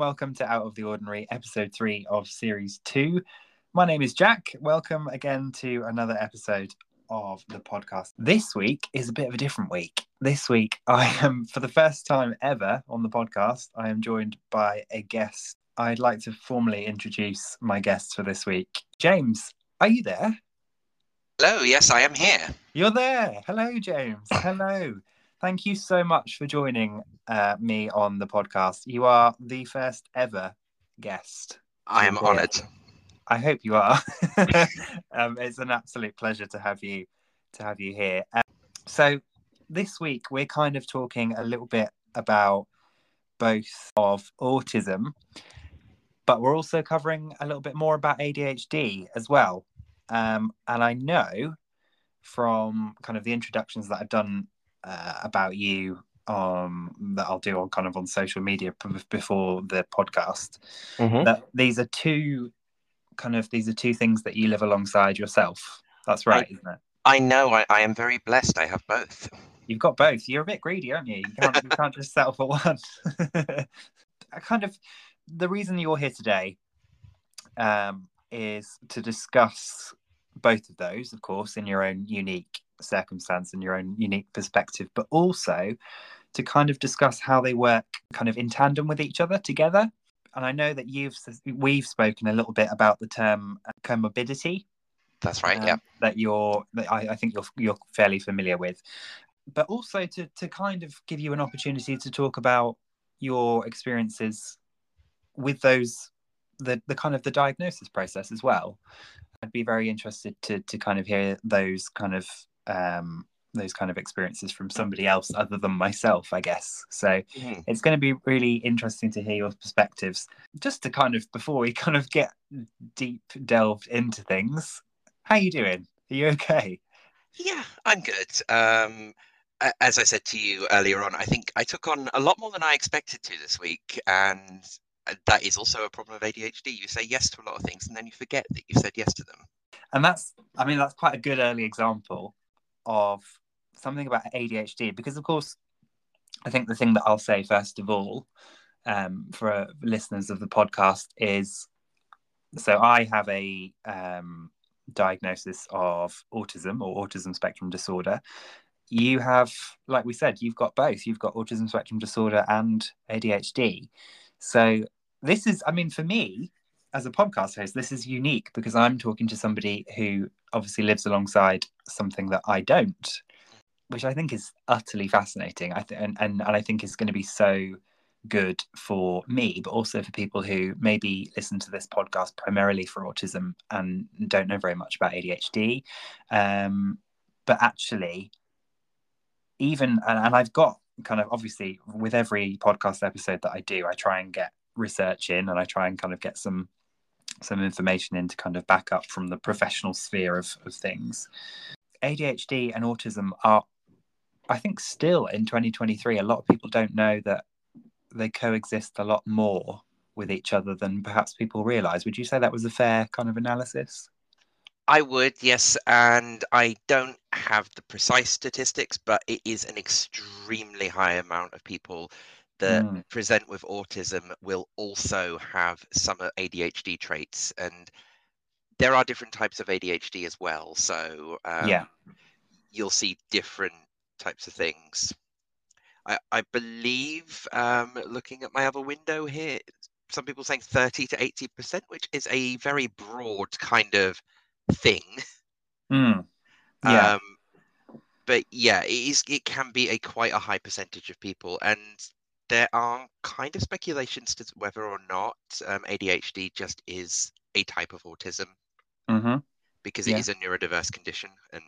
welcome to Out of the Ordinary, episode three of series two. My name is Jack. Welcome again to another episode of the podcast. This week is a bit of a different week. This week, I am, for the first time ever on the podcast, I am joined by a guest. I'd like to formally introduce my guest for this week. James, are you there? Hello, yes, I am here. You're there. Hello, James. Hello. Thank you so much for joining uh, me on the podcast. You are the first ever guest. I am honoured. I hope you are. um, it's an absolute pleasure to have you to have you here. Um, so this week we're kind of talking a little bit about both of autism, but we're also covering a little bit more about ADHD as well. Um, and I know from kind of the introductions that I've done uh, about you um, that I'll do on kind of on social media before the podcast mm-hmm. that these are two kind of these are two things that you live alongside yourself. That's right, I, isn't it? I know. I, I am very blessed. I have both. You've got both. You're a bit greedy, aren't you? You can't, you can't just settle for one. I kind of the reason you're here today um, is to discuss both of those, of course, in your own unique circumstance and your own unique perspective, but also to kind of discuss how they work kind of in tandem with each other together. And I know that you've we've spoken a little bit about the term comorbidity. That's right. Um, yeah. That you're that I, I think you're you're fairly familiar with, but also to to kind of give you an opportunity to talk about your experiences with those the the kind of the diagnosis process as well. I'd be very interested to to kind of hear those kind of um, those kind of experiences from somebody else other than myself, I guess. So mm-hmm. it's going to be really interesting to hear your perspectives. Just to kind of before we kind of get deep delved into things, how are you doing? Are you okay? Yeah, I'm good. Um, as I said to you earlier on, I think I took on a lot more than I expected to this week, and that is also a problem of ADHD. You say yes to a lot of things, and then you forget that you said yes to them. And that's, I mean, that's quite a good early example of something about ADHD because, of course, I think the thing that I'll say first of all um, for listeners of the podcast is so I have a um, diagnosis of autism or autism spectrum disorder. You have, like we said, you've got both. You've got autism spectrum disorder and ADHD. So this is, I mean, for me, as a podcast host, this is unique because I'm talking to somebody who obviously lives alongside something that I don't, which I think is utterly fascinating. I th- and, and and I think is going to be so good for me, but also for people who maybe listen to this podcast primarily for autism and don't know very much about ADHD. Um, but actually, even and, and I've got kind of obviously with every podcast episode that I do, I try and get research in and I try and kind of get some some information in to kind of back up from the professional sphere of, of things. ADHD and autism are, I think, still in 2023, a lot of people don't know that they coexist a lot more with each other than perhaps people realize. Would you say that was a fair kind of analysis? I would, yes. And I don't have the precise statistics, but it is an extremely high amount of people that mm. present with autism will also have some ADHD traits, and there are different types of ADHD as well. So um, yeah, you'll see different types of things. I, I believe, um, looking at my other window here, some people saying 30 to 80 percent, which is a very broad kind of thing. Mm. Yeah. Um, but yeah, it is. It can be a quite a high percentage of people, and there are kind of speculations to whether or not um, ADHD just is a type of autism mm-hmm. because it yeah. is a neurodiverse condition. And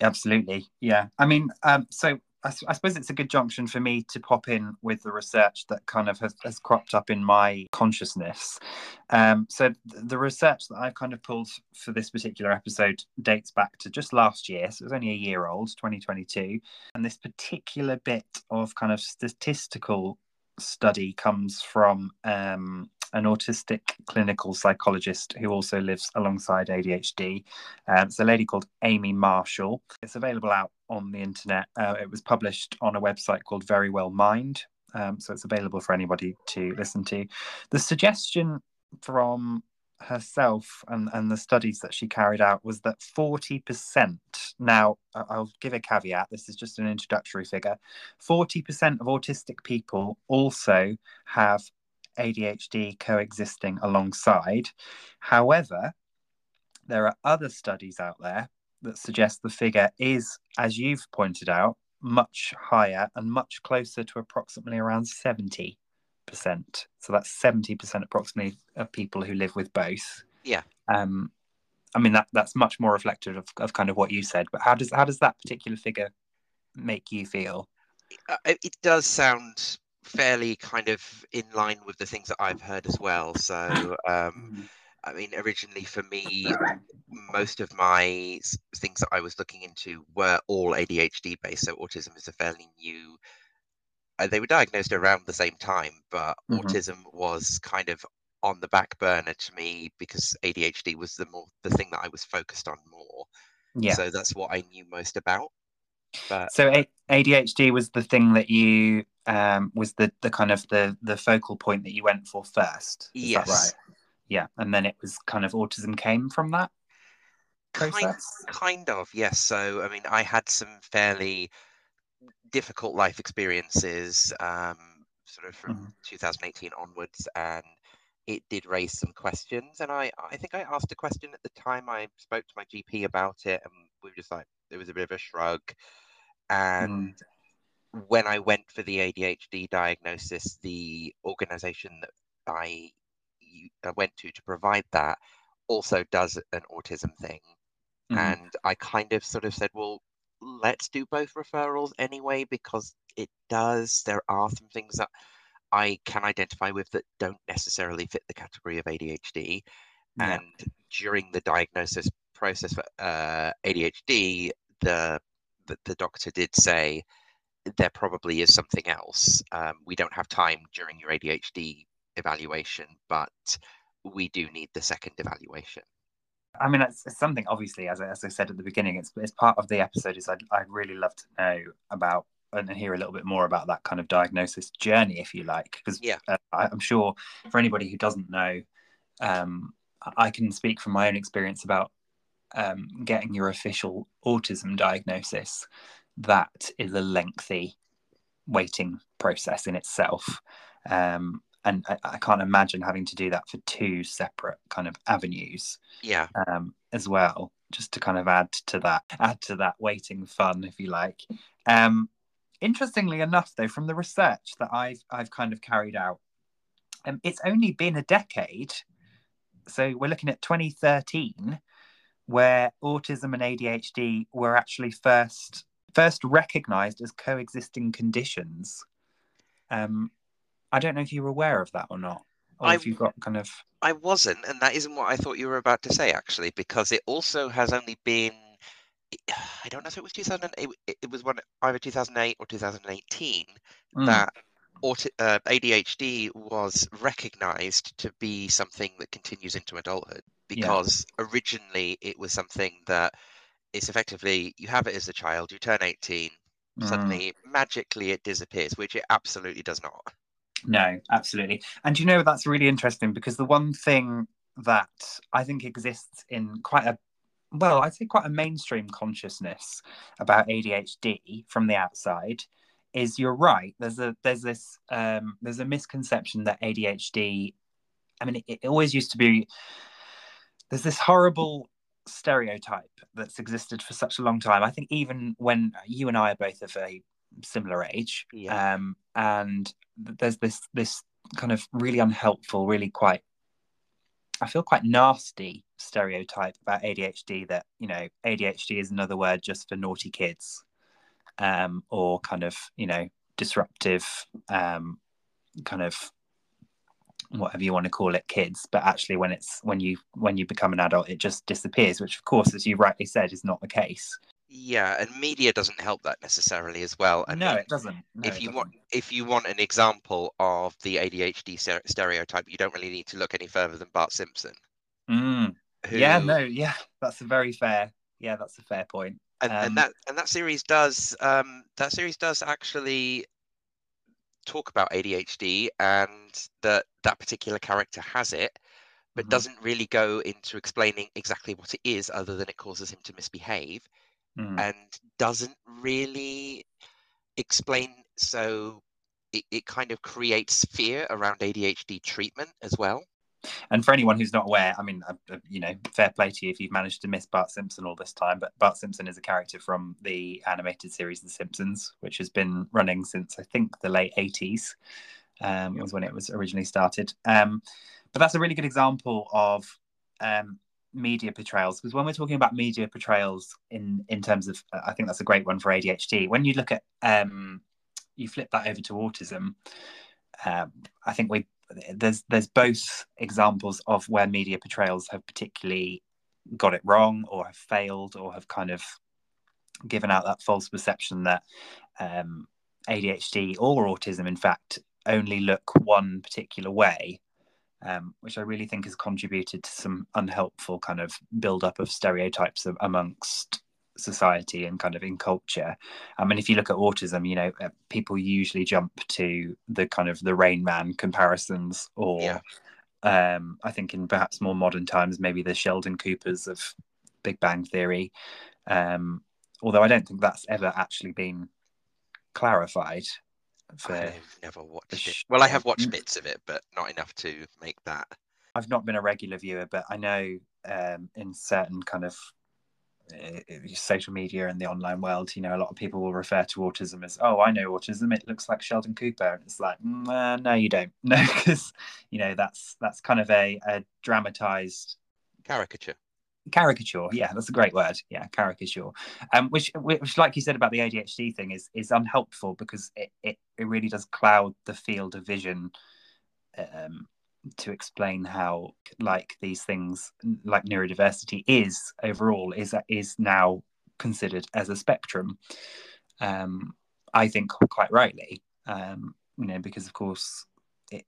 absolutely, yeah. I mean, um, so I, I, suppose it's a good junction for me to pop in with the research that kind of has, has cropped up in my consciousness. Um, so the research that I've kind of pulled for this particular episode dates back to just last year. So it was only a year old, 2022. And this particular bit of kind of statistical study comes from um, an autistic clinical psychologist who also lives alongside ADHD. Um, it's a lady called Amy Marschall. It's available out on the internet. Uh, it was published on a website called Verywell Mind. Um, so it's available for anybody to listen to. The suggestion from herself and, and the studies that she carried out was that 40%, now I'll give a caveat, this is just an introductory figure 40% of autistic people also have ADHD coexisting alongside. However, there are other studies out there that suggest the figure is, as you've pointed out, much higher and much closer to approximately around 70%. So that's 70% approximately of people who live with both. Yeah. Um, I mean that that's much more reflective of, of kind of what you said. But how does how does that particular figure make you feel? Uh, it does sound fairly kind of in line with the things that I've heard as well. So um, mm. I mean, originally for me, most of my things that I was looking into were all ADHD based. So autism is a fairly new. Uh, they were diagnosed around the same time, but mm-hmm. autism was kind of on the back burner to me because ADHD was the more the thing that I was focused on more. Yeah. So that's what I knew most about. But so ADHD was the thing that you um was the the kind of the the focal point that you went for first. Is yes. right? yeah and then it was kind of autism came from that process kind, kind of yes so i mean i had some fairly difficult life experiences um, sort of from mm-hmm. 2018 onwards and it did raise some questions and i i think i asked a question at the time i spoke to my gp about it and we were just like there was a bit of a shrug and mm. When i went for the adhd diagnosis the organization that i uh, went to to provide that also does an autism thing. Mm-hmm. And I kind of sort of said, well, let's do both referrals anyway, because it does. There are some things that I can identify with that don't necessarily fit the category of ADHD. Yeah. And during the diagnosis process for uh, ADHD, the, the, the doctor did say there probably is something else. Um, we don't have time during your ADHD evaluation, but we do need the second evaluation. I mean, it's, it's something obviously, as I, as I said at the beginning, it's, it's part of the episode. Is I'd, I'd really love to know about and hear a little bit more about that kind of diagnosis journey, if you like, because yeah. uh, I, am sure for anybody who doesn't know, um, I can speak from my own experience about um, getting your official autism diagnosis. That is a lengthy waiting process in itself. Um, and I, I, can't imagine having to do that for two separate kind of avenues yeah. um, as well just to kind of add to that add to that waiting fun if you like. Um, interestingly enough though from the research that i've i've kind of carried out um, it's only been a decade. So we're looking at 2013 where autism and adhd were actually first first recognized as coexisting conditions um, I don't know if you were aware of that or not, or I, if you got kind of. I wasn't, and that isn't what I thought you were about to say, actually, because it also has only been. I don't know if it was 2008. It was one either 2008 or 2018 mm. that uh, ADHD was recognized to be something that continues into adulthood. Because yeah. originally it was something that it's effectively you have it as a child, you turn 18, mm. suddenly magically it disappears, which it absolutely does not. No, absolutely. And you know, that's really interesting because the one thing that I think exists in quite a well, I'd say quite a mainstream consciousness about ADHD from the outside is you're right. There's a there's this um, there's a misconception that ADHD. I mean, it, it always used to be. There's this horrible stereotype that's existed for such a long time. I think even when you and I are both of a similar age, yeah. um, and there's this this kind of really unhelpful, really quite I feel quite nasty stereotype about ADHD that you know ADHD is another word just for naughty kids, um, or kind of you know disruptive, um, kind of whatever you want to call it kids but actually when it's when you when you become an adult it just disappears which of course as you rightly said is not the case yeah, and media doesn't help that necessarily as well. And no, it doesn't. No, if it you doesn't. want, if you want an example of the ADHD stereotype, you don't really need to look any further than Bart Simpson. Mm. Who... Yeah, no, yeah, that's a very fair. Yeah, that's a fair point. And, um, and that and that series does um, that series does actually talk about ADHD and that that particular character has it, but mm-hmm. doesn't really go into explaining exactly what it is other than it causes him to misbehave mm. and doesn't really explain so it, it kind of creates fear around ADHD treatment as well. And for anyone who's not aware, I mean, uh, uh, you know, fair play to you if you've managed to miss Bart Simpson all this time. But Bart Simpson is a character from the animated series The Simpsons, which has been running since I think the late 80s, um, was when it was originally started. Um, but that's a really good example of um, media portrayals because when we're talking about media portrayals in in terms of, uh, I think that's a great one for ADHD. When you look at um, you flip that over to autism, um, I think we there's there's both examples of where media portrayals have particularly got it wrong or have failed or have kind of given out that false perception that um, ADHD or autism, in fact, only look one particular way, um, which I really think has contributed to some unhelpful kind of build up of stereotypes amongst society and kind of in culture. I mean, if you look at autism, you know, uh, people usually jump to the kind of the Rain Man comparisons, or yeah. um, I think in perhaps more modern times, maybe the Sheldon Coopers of Big Bang Theory. Um, although I don't think that's ever actually been clarified. For I've never watched it. Well, I have watched bits of it, but not enough to make that. I've not been a regular viewer, but I know um, in certain kind of social media and the online world, you know, a lot of people will refer to autism as, oh, I know autism. It looks like Sheldon Cooper, and it's like, mm, uh, no, you don't, no, because you know that's that's kind of a, a dramatized caricature. Caricature, yeah, that's a great word. Yeah, caricature. Um, which, which, like you said about the ADHD thing, is is unhelpful because it it, it really does cloud the field of vision um, to explain how like these things like neurodiversity is overall is is now considered as a spectrum. Um, i think quite rightly um, you know because of course it,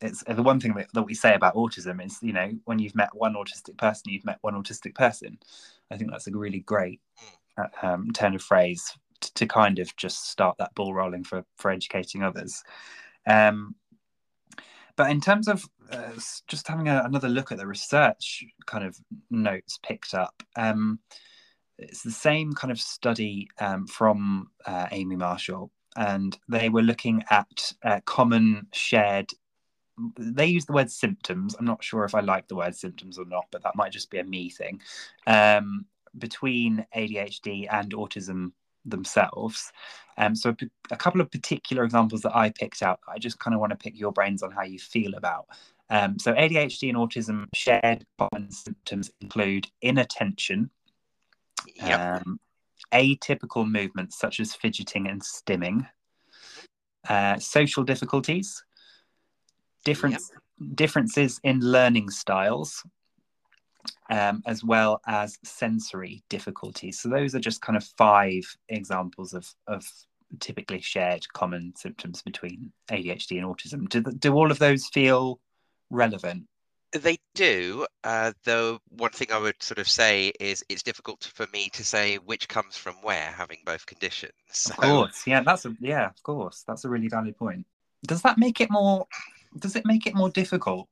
it's the one thing that, that we say about autism is you know when you've met one autistic person you've met one autistic person. I think that's a really great uh, um, turn of phrase to, to kind of just start that ball rolling for for educating others. Um, but in terms of uh, just having a, another look at the research kind of notes picked up, um, it's the same kind of study um, from uh, Amy Marschall, and they were looking at uh, common shared. They use the word symptoms. I'm not sure if I like the word symptoms or not, but that might just be a me thing. Um, between ADHD and autism themselves. Um, so a couple of particular examples that I picked out, I just kind of want to pick your brains on how you feel about. Um, so ADHD and autism shared common symptoms include inattention, yep. um, atypical movements such as fidgeting and stimming, uh, social difficulties, difference, yep. differences in learning styles, um, as well as sensory difficulties. So those are just kind of five examples of, of typically shared common symptoms between ADHD and autism. Do, do all of those feel relevant? They do, uh, though one thing I would sort of say is it's difficult for me to say which comes from where, having both conditions. So... Of course, yeah, that's a yeah, of course, that's a really valid point. Does that make it more? Does it make it more difficult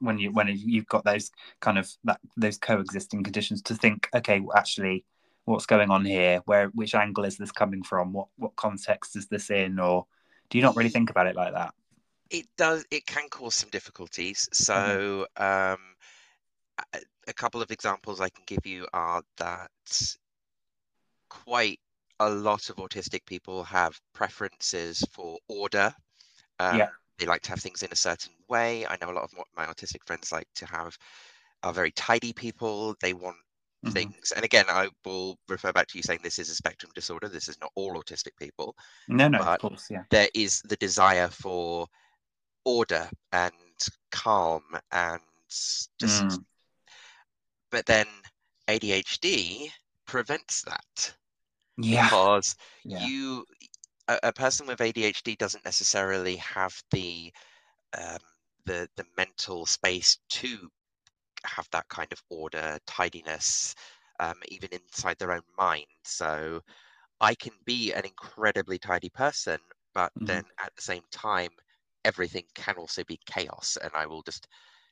when you when you've got those kind of that those coexisting conditions to think okay well, actually what's going on here? Where which angle is this coming from? What what context is this in? Or do you not really think about it like that? It does it can cause some difficulties. So mm-hmm. um a, a couple of examples i can give you are that quite a lot of autistic people have preferences for order. Um, yeah they like to have things in a certain way. I know a lot of my autistic friends like to have are very tidy people. They want mm-hmm. things, and again, I will refer back to you saying this is a spectrum disorder. This is not all autistic people. No, no, of course, yeah. There is the desire for order and calm and just. Mm. But then ADHD prevents that. Yeah. Because yeah. you a, a person with ADHD doesn't necessarily have the um, the the mental space to have that kind of order, tidiness, um, even inside their own mind. So I can be an incredibly tidy person, but mm-hmm. then at the same time, everything can also be chaos, and I will just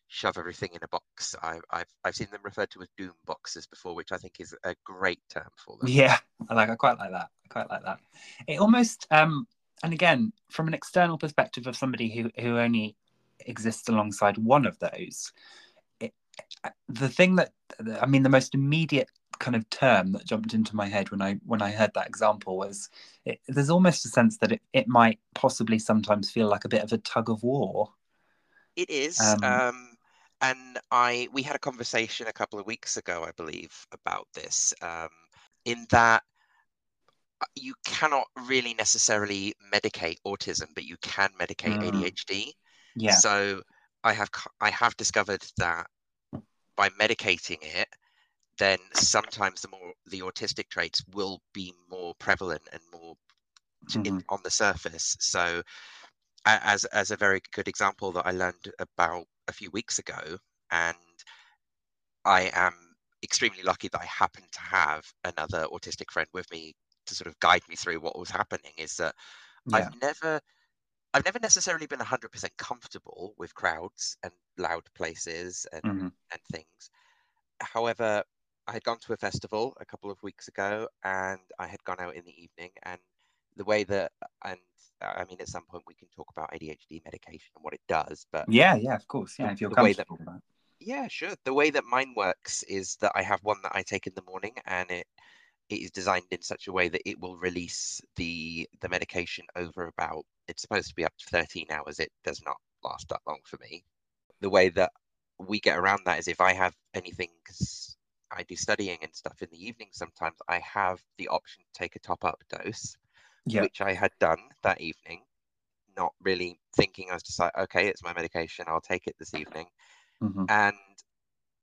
shove everything in a box. I, have I've seen them referred to as doom boxes before, which I think is a great term for them. Yeah, I like. I quite like that. I quite like that. It almost, um, and again, from an external perspective of somebody who who only exists alongside one of those, it, the thing that I mean, the most immediate kind of term that jumped into my head when I when I heard that example was it, there's almost a sense that it, it might possibly sometimes feel like a bit of a tug of war. It is. Um, um, and I we had a conversation a couple of weeks ago, I believe, about this. Um, in that uh, you cannot really necessarily medicate autism, but you can medicate mm. ADHD. Yeah. So I have I have discovered that by medicating it, then sometimes the more the autistic traits will be more prevalent and more mm-hmm. in, on the surface. So, as as a very good example that I learned about a few weeks ago, and I am extremely lucky that I happen to have another autistic friend with me to sort of guide me through what was happening. Is that yeah. I've never I've never necessarily been 100% comfortable with crowds and loud places and, mm-hmm. and things. However, I had gone to a festival a couple of weeks ago and I had gone out in the evening and the way that and I mean at some point we can talk about ADHD medication and what it does but yeah yeah of course. Yeah if you're comfortable that, yeah sure. The way that mine works is that I have one that I take in the morning and it it is designed in such a way that it will release the the medication over about it's supposed to be up to 13 hours. It does not last that long for me. The way that we get around that is if I have anything because I do studying and stuff in the evening sometimes, I have the option to take a top up dose, yeah. which I had done that evening, not really thinking. I was just like, okay, it's my medication. I'll take it this evening. Mm-hmm. And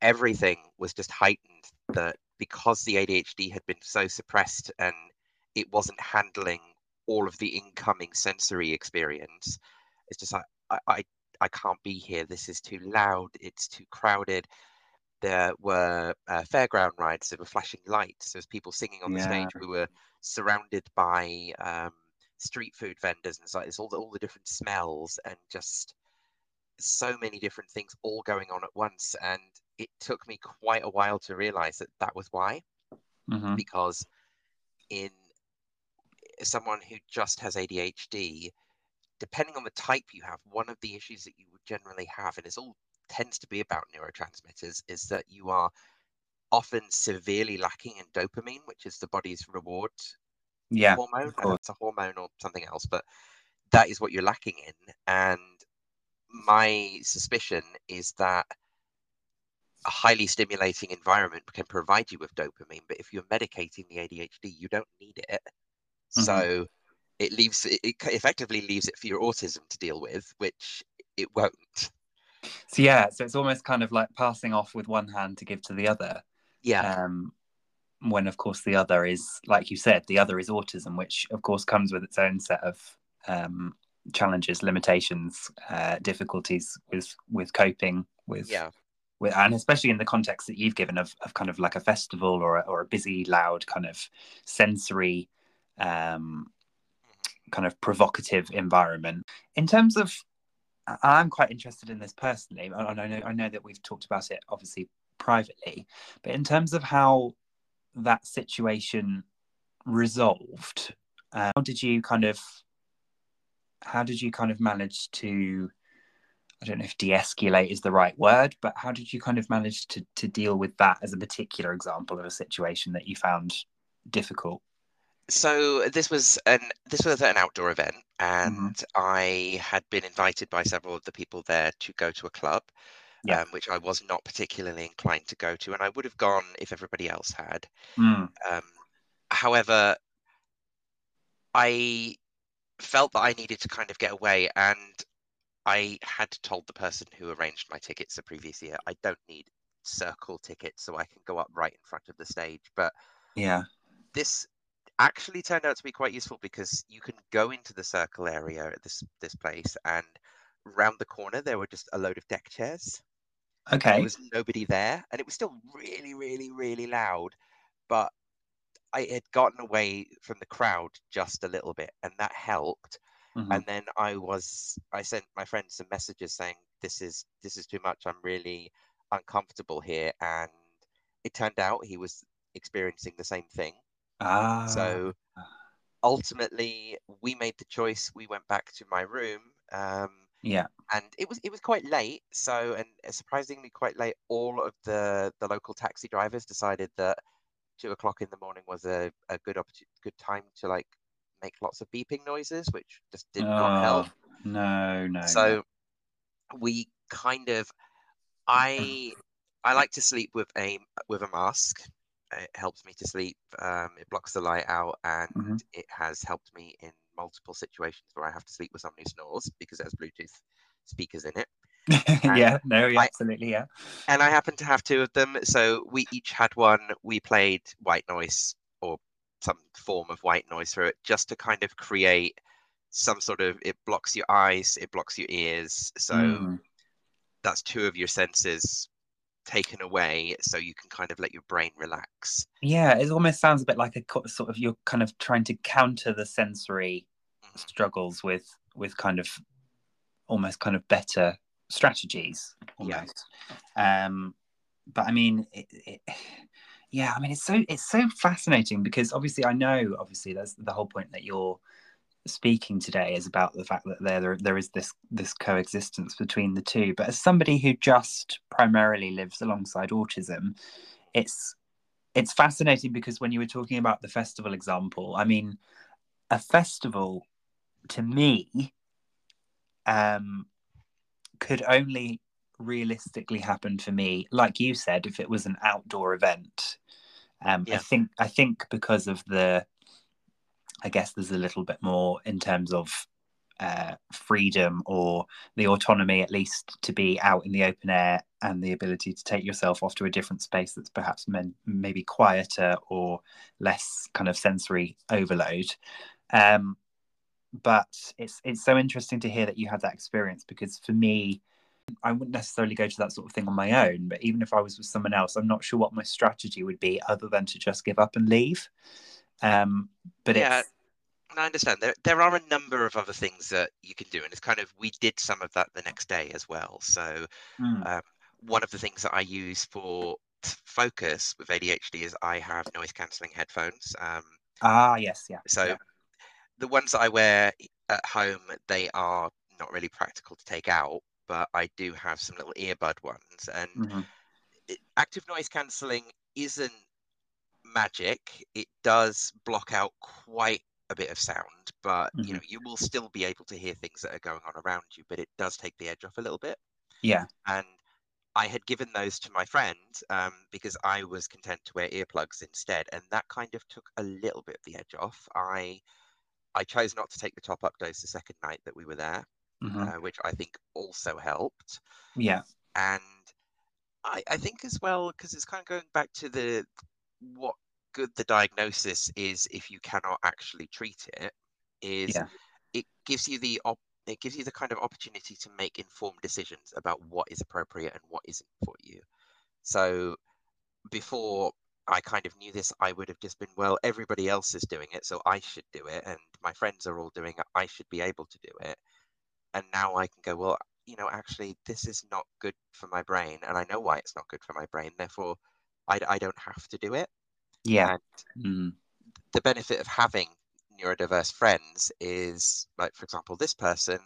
everything was just heightened that because the ADHD had been so suppressed and it wasn't handling all of the incoming sensory experience, it's just like, I, I, I can't be here. This is too loud. It's too crowded there were uh, fairground rides. There were flashing lights. There was people singing on the yeah. stage. We were surrounded by um, street food vendors and so it's all the, all the different smells and just so many different things all going on at once. And it took me quite a while to realize that that was why, mm-hmm. because in someone who just has ADHD, depending on the type you have, one of the issues that you would generally have, and it's all tends to be about neurotransmitters is that you are often severely lacking in dopamine, which is the body's reward yeah, hormone. It's a hormone or something else, but that is what you're lacking in. And my suspicion is that a highly stimulating environment can provide you with dopamine, but if you're medicating the ADHD, you don't need it. Mm-hmm. So it leaves it, it effectively leaves it for your autism to deal with, which it won't. So yeah, so it's almost kind of like passing off with one hand to give to the other. Yeah. Um, when of course the other is, like you said, the other is autism, which of course comes with its own set of um, challenges, limitations, uh, difficulties with with coping with. Yeah. With, and especially in the context that you've given of, of kind of like a festival or a, or a busy, loud kind of sensory, um, kind of provocative environment. In terms of I'm quite interested in this personally. I know I know that we've talked about it obviously privately, but in terms of how that situation resolved, uh, how did you kind of how did you kind of manage to I don't know if de-escalate is the right word, but how did you kind of manage to to deal with that as a particular example of a situation that you found difficult? So this was an this was an outdoor event mm-hmm. and mm-hmm. i had been invited by several of the people there to go to a club yeah. um, which i was not particularly inclined to go to and i would have gone if everybody else had mm. um, however i felt that i needed to kind of get away and i had told the person who arranged my tickets the previous year i don't need circle tickets so i can go up right in front of the stage but yeah this actually turned out to be quite useful because you can go into the circle area at this this place and round the corner there were just a load of deck chairs okay there was nobody there and it was still really really really loud but i had gotten away from the crowd just a little bit and that helped mm-hmm. and then I was I sent my friend some messages saying this is this is too much. I'm really uncomfortable here, and it turned out he was experiencing the same thing. Ah. So ultimately, we made the choice. We went back to my room. Um, yeah. And it was it was quite late. So and surprisingly quite late. All of the the local taxi drivers decided that two o'clock in the morning was a, a good opportunity, good time to like make lots of beeping noises, which just did oh, not help. No, no. So no. we kind of, I I like to sleep with a with a mask. It helps me to sleep. Um, it blocks the light out, and mm-hmm. it has helped me in multiple situations where I have to sleep with someone who snores because it has Bluetooth speakers in it. yeah, no, yeah, I, absolutely, yeah. And I happen to have two of them, so we each had one. We played white noise or some form of white noise through it, just to kind of create some sort of. It blocks your eyes, it blocks your ears, so mm. that's two of your senses taken away so you can kind of let your brain relax yeah it almost sounds a bit like a sort of you're kind of trying to counter the sensory mm-hmm. struggles with with kind of almost kind of better strategies almost yeah. um but i mean it, it, yeah i mean it's so it's so fascinating because obviously i know obviously that's the whole point that you're speaking today is about the fact that there there is this this coexistence between the two but as somebody who just primarily lives alongside autism it's it's fascinating because when you were talking about the festival example i mean a festival to me um could only realistically happen for me like you said if it was an outdoor event um yeah. i think i think because of the I guess there's a little bit more in terms of uh, freedom or the autonomy, at least, to be out in the open air and the ability to take yourself off to a different space that's perhaps men- maybe quieter or less kind of sensory overload. Um, but it's it's so interesting to hear that you had that experience because for me, I wouldn't necessarily go to that sort of thing on my own. But even if I was with someone else, I'm not sure what my strategy would be other than to just give up and leave. Um, but yeah, I understand. There there are a number of other things that you can do, and it's kind of we did some of that the next day as well. So mm. um, one of the things that I use for focus with ADHD is I have noise cancelling headphones. Um, ah, yes, yeah. So yeah. the ones that I wear at home, they are not really practical to take out, but I do have some little earbud ones, and mm-hmm. active noise cancelling isn't magic. It does block out quite a bit of sound, but mm-hmm. you know you will still be able to hear things that are going on around you. But it does take the edge off a little bit. Yeah, and I had given those to my friend um, because I was content to wear earplugs instead, and that kind of took a little bit of the edge off. I I chose not to take the top up dose the second night that we were there, mm-hmm. uh, which I think also helped. Yeah, and I, I think as well because it's kind of going back to the what good the diagnosis is if you cannot actually treat it is yeah. it gives you the op- it gives you the kind of opportunity to make informed decisions about what is appropriate and what isn't for you so before I kind of knew this, I would have just been, well, everybody else is doing it, so I should do it, and my friends are all doing it, I should be able to do it. And now I can go, well, you know, actually, this is not good for my brain, and I know why it's not good for my brain, therefore, I, I don't have to do it. Yeah. Mm. The benefit of having neurodiverse friends is, like, for example, this person,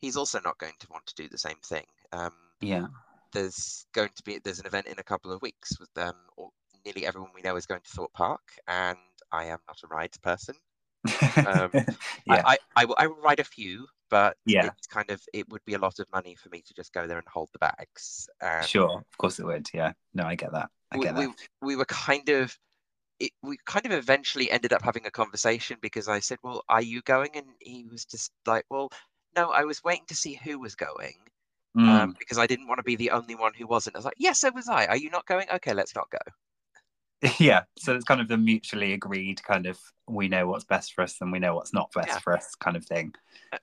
he's also not going to want to do the same thing. Um, yeah. There's going to be there's an event in a couple of weeks with them. Or nearly everyone we know is going to Thorpe Park, and I am not a rides person. um, yeah. I, I, I, will, I will ride a few, but yeah, it's kind of it would be a lot of money for me to just go there and hold the bags. Um, sure, of course it would. Yeah, no, I get that. We. We, we were kind of it, we kind of eventually ended up having a conversation because I said, "Well, are you going?" And he was just like, "Well, no, I was waiting to see who was going." Um, mm. Um, because I didn't want to be the only one who wasn't. I was like, yes, so was I. Are you not going? Okay, let's not go. Yeah, so it's kind of the mutually agreed kind of we know what's best for us and we know what's not best yeah. for us kind of thing.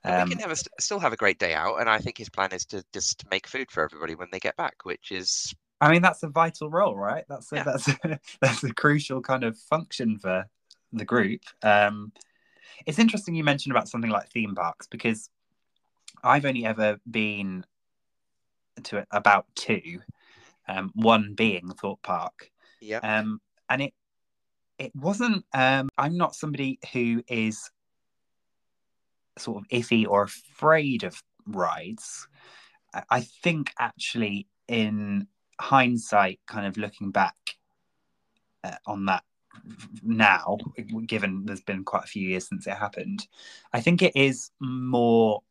Um, we can have a, still have a great day out, and I think his plan is to just make food for everybody when they get back, which is I mean, that's a vital role, right? That's a, yeah. that's a, that's a crucial kind of function for the group. Um, it's interesting you mentioned about something like theme parks because I've only ever been to about two, um, one being Thorpe Park. Yeah. Um, and it it wasn't. Um, I'm not somebody who is sort of iffy or afraid of rides. I think actually, in hindsight, kind of looking back uh, on that now, given there's been quite a few years since it happened, I think it is more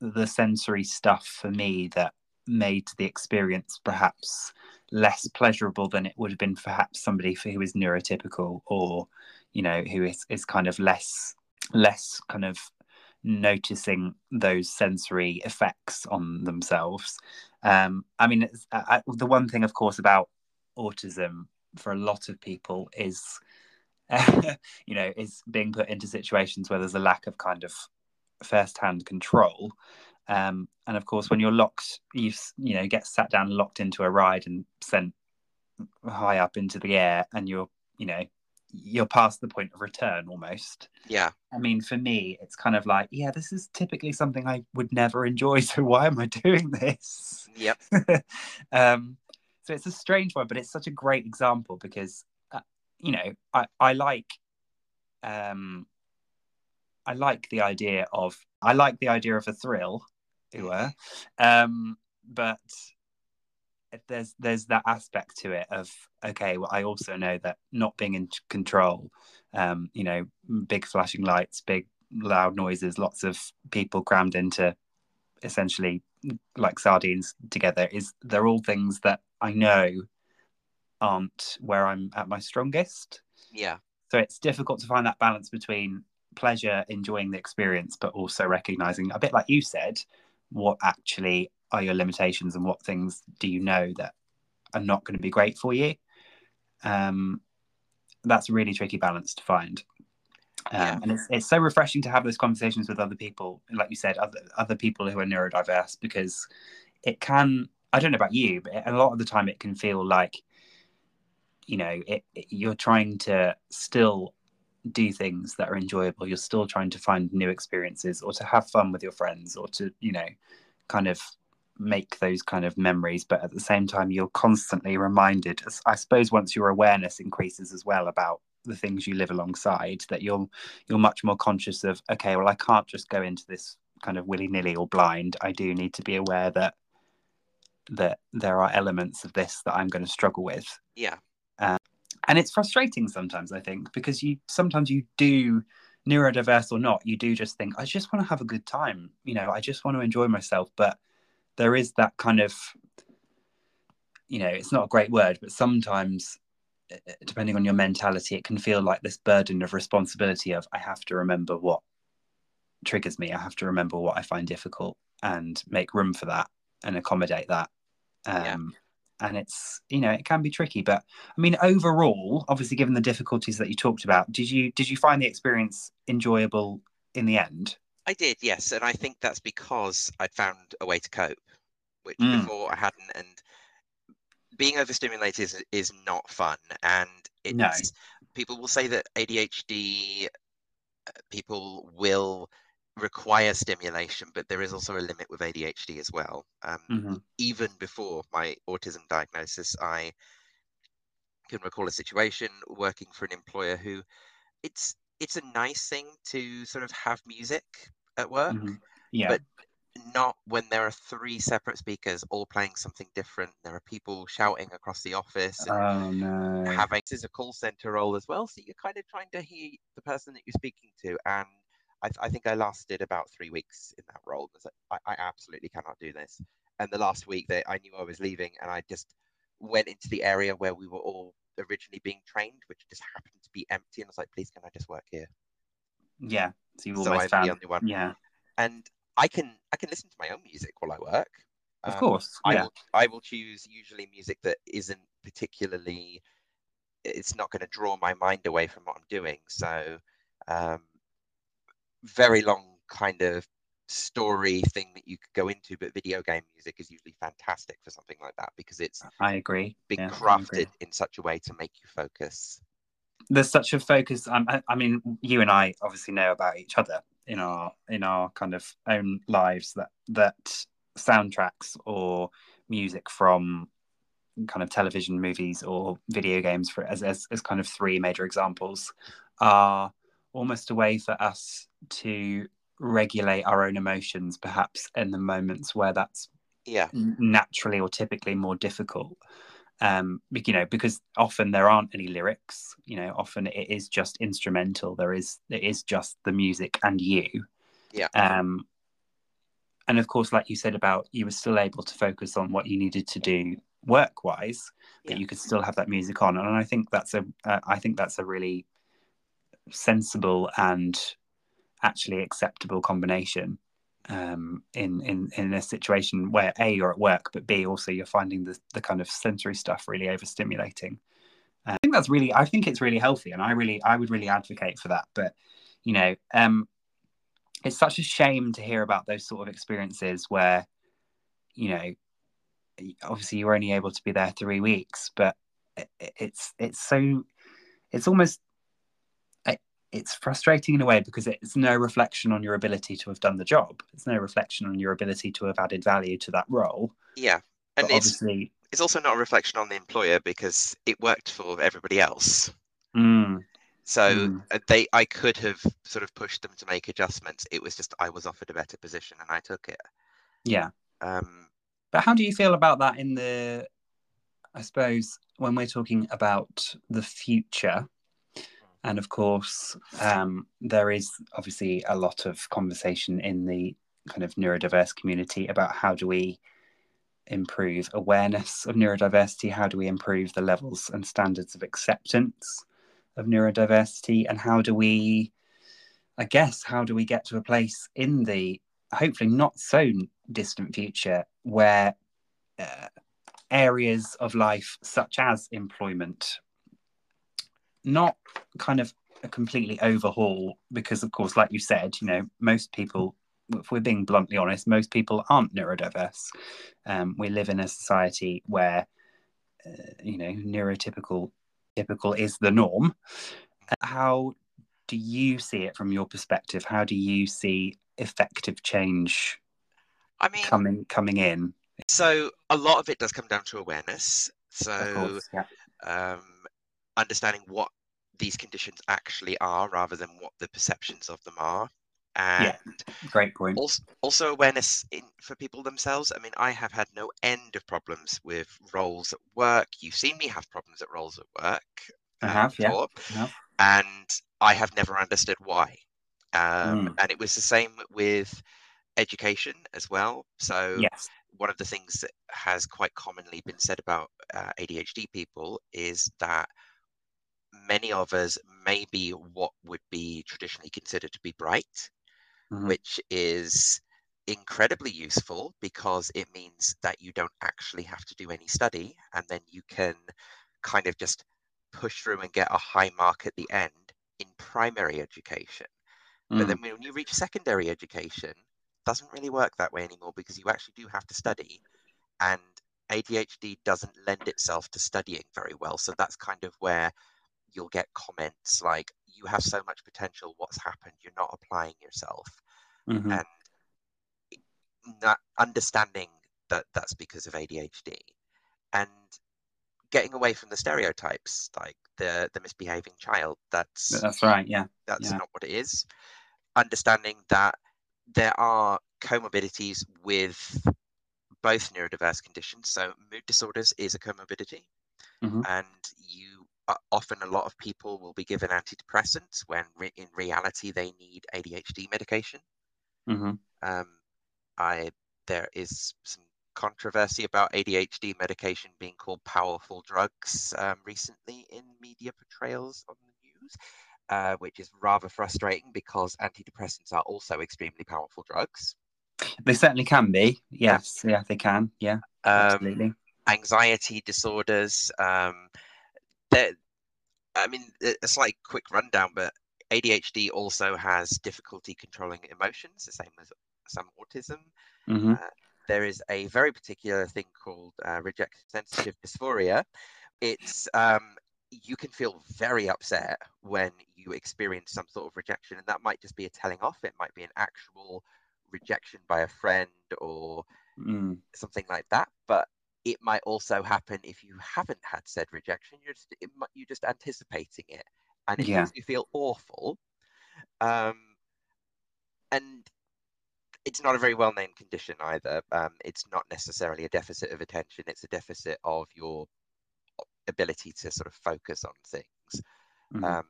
the sensory stuff for me that made the experience perhaps less pleasurable than it would have been perhaps somebody who is neurotypical or you know who is, is kind of less less kind of noticing those sensory effects on themselves. Um i mean I, the one thing of course about autism for a lot of people is you know is being put into situations where there's a lack of kind of first-hand control. Um, and of course, when you're locked, you you know get sat down, locked into a ride, and sent high up into the air, and you're you know you're past the point of return almost. Yeah. I mean, for me, it's kind of like, yeah, this is typically something I would never enjoy. So why am I doing this? Yep. um, so it's a strange one, but it's such a great example because, uh, you know, I, I like, um, I like the idea of, I like the idea of a thrill who were. Um, but there's there's that aspect to it of okay, well, I also know that not being in control, um, you know, big flashing lights, big loud noises, lots of people crammed into essentially like sardines together is they're all things that I know aren't where I'm at my strongest. Yeah. So it's difficult to find that balance between pleasure, enjoying the experience, but also recognizing a bit like you said, what actually are your limitations and what things do you know that are not going to be great for you? Um, that's a really tricky balance to find. Um, yeah. and it's, it's so refreshing to have those conversations with other people like you said other, other people who are neurodiverse because it can i don't know about you but a lot of the time it can feel like you know it, it, you're trying to still do things that are enjoyable. You're still trying to find new experiences or to have fun with your friends or to you know kind of make those kind of memories but at the same time you're constantly reminded i suppose once your awareness increases as well about the things you live alongside that you're you're much more conscious of okay well i can't just go into this kind of willy-nilly or blind. I do need to be aware that that there are elements of this that i'm going to struggle with. Yeah. Um, and it's frustrating sometimes i think because you sometimes you do neurodiverse or not you do just think i just want to have a good time you know i just want to enjoy myself but there is that kind of you know it's not a great word but sometimes eh, depending on your mentality it can feel like this burden of responsibility of i have to remember what triggers me. I have to remember what i find difficult and make room for that and accommodate that. Um, yeah and it's you know it can be tricky but i mean overall obviously given the difficulties that you talked about did you did you find the experience enjoyable in the end i did yes and i think that's because I'd found a way to cope which mm. before i hadn't and being overstimulated is, is not fun and it's no. people will say that adhd uh, people will require stimulation, but there is also a limit with ADHD as well. Um, mm-hmm. Even before my autism diagnosis, I can recall a situation working for an employer who it's it's a nice thing to sort of have music at work, mm-hmm. yeah. but not when there are three separate speakers all playing something different. There are people shouting across the office. oh no! Having this is a call center role as well, so you're kind of trying to hear the person that you're speaking to and I, I think I lasted about three weeks in that role. I, I absolutely cannot do this. And the last week that I knew I was leaving, and I just went into the area where we were all originally being trained, which just happened to be empty. And I was like, please, can I just work here? Yeah. So you so almost I'm found the only one. Yeah. And I can I can listen to my own music while I work. Of um, course. Yeah. I will I will choose usually music that isn't particularly it's not going to draw my mind away from what I'm doing. So um, very long kind of story thing that you could go into, but video game music is usually fantastic for something like that because it's I agree been yeah, crafted agree. in such a way to make you focus. There's such a focus. Um, I, I mean, you and I obviously know about each other in our in our kind of own lives that that soundtracks or music from kind of television movies or video games for as, as, as kind of three major examples are almost a way for us to regulate our own emotions perhaps in the moments where that's yeah naturally or typically more difficult um you know because often there aren't any lyrics you know often it is just instrumental there is it is just the music and you. Yeah. Um and of course like you said about you were still able to focus on what you needed to do work wise but yeah. you could still have that music on. And i think that's a uh, I think that's a really sensible and actually acceptable combination um, in in in a situation where a you're at work, but b also you're finding the the kind of sensory stuff really overstimulating. Uh, I think that's really I think it's really healthy, and I really I would really advocate for that. But you know, um, it's such a shame to hear about those sort of experiences where you know obviously you're only able to be there three weeks, but it's it's so it's almost it's frustrating in a way because it's no reflection on your ability to have done the job. It's no reflection on your ability to have added value to that role. Yeah, and it's, obviously it's also not a reflection on the employer because it worked for everybody else. Mm, so mm. they, I could have sort of pushed them to make adjustments. It was just I was offered a better position and I took it. Yeah. Um, but how do you feel about that in the? I suppose when we're talking about the future, and of course, um, there is obviously a lot of conversation in the kind of neurodiverse community about how do we improve awareness of neurodiversity? How do we improve the levels and standards of acceptance of neurodiversity? And how do we, I guess, how do we get to a place in the hopefully not so distant future where uh, areas of life such as employment not kind of a completely overhaul because of course like you said you know most people if we're being bluntly honest most people aren't neurodiverse. Um, we live in a society where uh, you know neurotypical typical is the norm. How do you see it from your perspective? How do you see effective change i mean coming coming in? so a lot of it does come down to awareness. So course, yeah. um, understanding what these conditions actually are rather than what the perceptions of them are. And yeah, great point. Also, also awareness in, for people themselves. I mean, I have had no end of problems with roles at work. You've seen me have problems at roles at work. I um, have, before, yeah. And I have never understood why. Um, mm. And it was the same with education as well. So, yes. one of the things that has quite commonly been said about uh, ADHD people is that many of us may be what would be traditionally considered to be bright, mm-hmm. which is incredibly useful because it means that you don't actually have to do any study and then you can kind of just push through and get a high mark at the end in primary education. Mm. But then when you reach secondary education, doesn't really work that way anymore because you actually do have to study and ADHD doesn't lend itself to studying very well. So that's kind of where you'll get comments like you have so much potential what's happened you're not applying yourself mm-hmm. and not understanding that that's because of adhd and getting away from the stereotypes like the the misbehaving child that's that's right yeah that's yeah. not what it is understanding that there are comorbidities with both neurodiverse conditions so mood disorders is a comorbidity mm-hmm. and you often a lot of people will be given antidepressants when re- in reality they need ADHD medication. Mm-hmm. Um, I there is some controversy about ADHD medication being called powerful drugs um, recently in media portrayals on the news, uh, which is rather frustrating because antidepressants are also extremely powerful drugs. They certainly can be. Yes, yeah, they can. Yeah, um, absolutely. Anxiety disorders. Um, there, I mean, a slight quick rundown, but ADHD also has difficulty controlling emotions, the same as some autism. Mm-hmm. Uh, there is a very particular thing called uh, rejection sensitive dysphoria. It's um, you can feel very upset when you experience some sort of rejection, and that might just be a telling off. It might be an actual rejection by a friend or mm. something like that. But it might also happen if you haven't had said rejection. You're just it, you're just anticipating it, and it yeah. makes you feel awful. Um, and it's not a very well named condition either. Um, it's not necessarily a deficit of attention, it's a deficit of your ability to sort of focus on things. Mm-hmm. Um,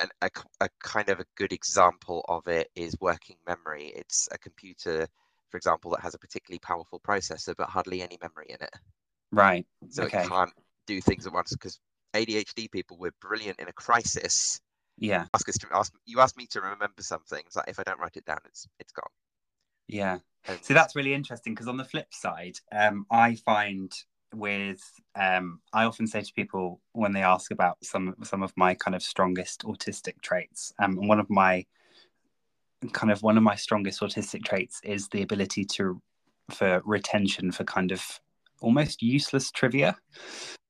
and a, a, kind of a good example of it is working memory. It's a computer, for example, that has a particularly powerful processor, but hardly any memory in it. Right. So okay. it can't do things at once because ADHD people were brilliant in a crisis yeah ask us to ask you ask me to remember something it's like if i don't write it down it's it's gone yeah and... so that's really interesting because on the flip side um i find with um i often say to people when they ask about some some of my kind of strongest autistic traits um and one of my kind of one of my strongest autistic traits is the ability to for retention for kind of almost useless trivia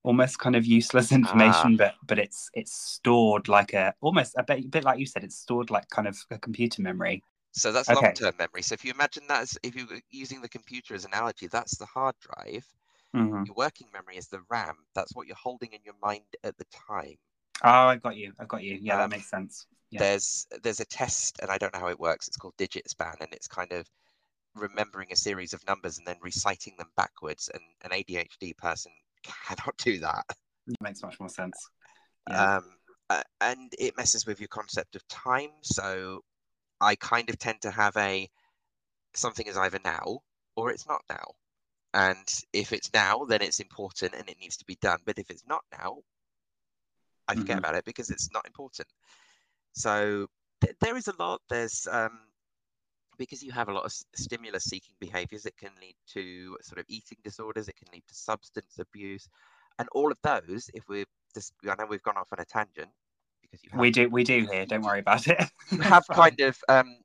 almost kind of useless information, ah. but but it's it's stored like a almost a bit, a bit like you said, it's stored like kind of a computer memory. So that's okay. long-term memory. So if you imagine that as if you're using the computer as an analogy, that's the hard drive. Mm-hmm. Your working memory is the RAM. That's what you're holding in your mind at the time. Oh, i've got you. i've got you. Yeah, um, that makes sense. Yeah. There's there's a test, and I don't know how it works. It's called digit span, and it's kind of remembering a series of numbers and then reciting them backwards. And an ADHD person cannot do that. It makes much more sense. Yeah. Um, uh, and it messes with your concept of time. So I kind of tend to have a something is either now or it's not now. And if it's now, then it's important and it needs to be done. But if it's not now, I forget mm-hmm. about it because it's not important. So th- there is a lot. There's um, because you have a lot of stimulus seeking behaviors, it can lead to sort of eating disorders, it can lead to substance abuse. And all of those, if we're just, I know we've gone off on a tangent because you have, we do, we do here. Don't worry about it. you have kind of um,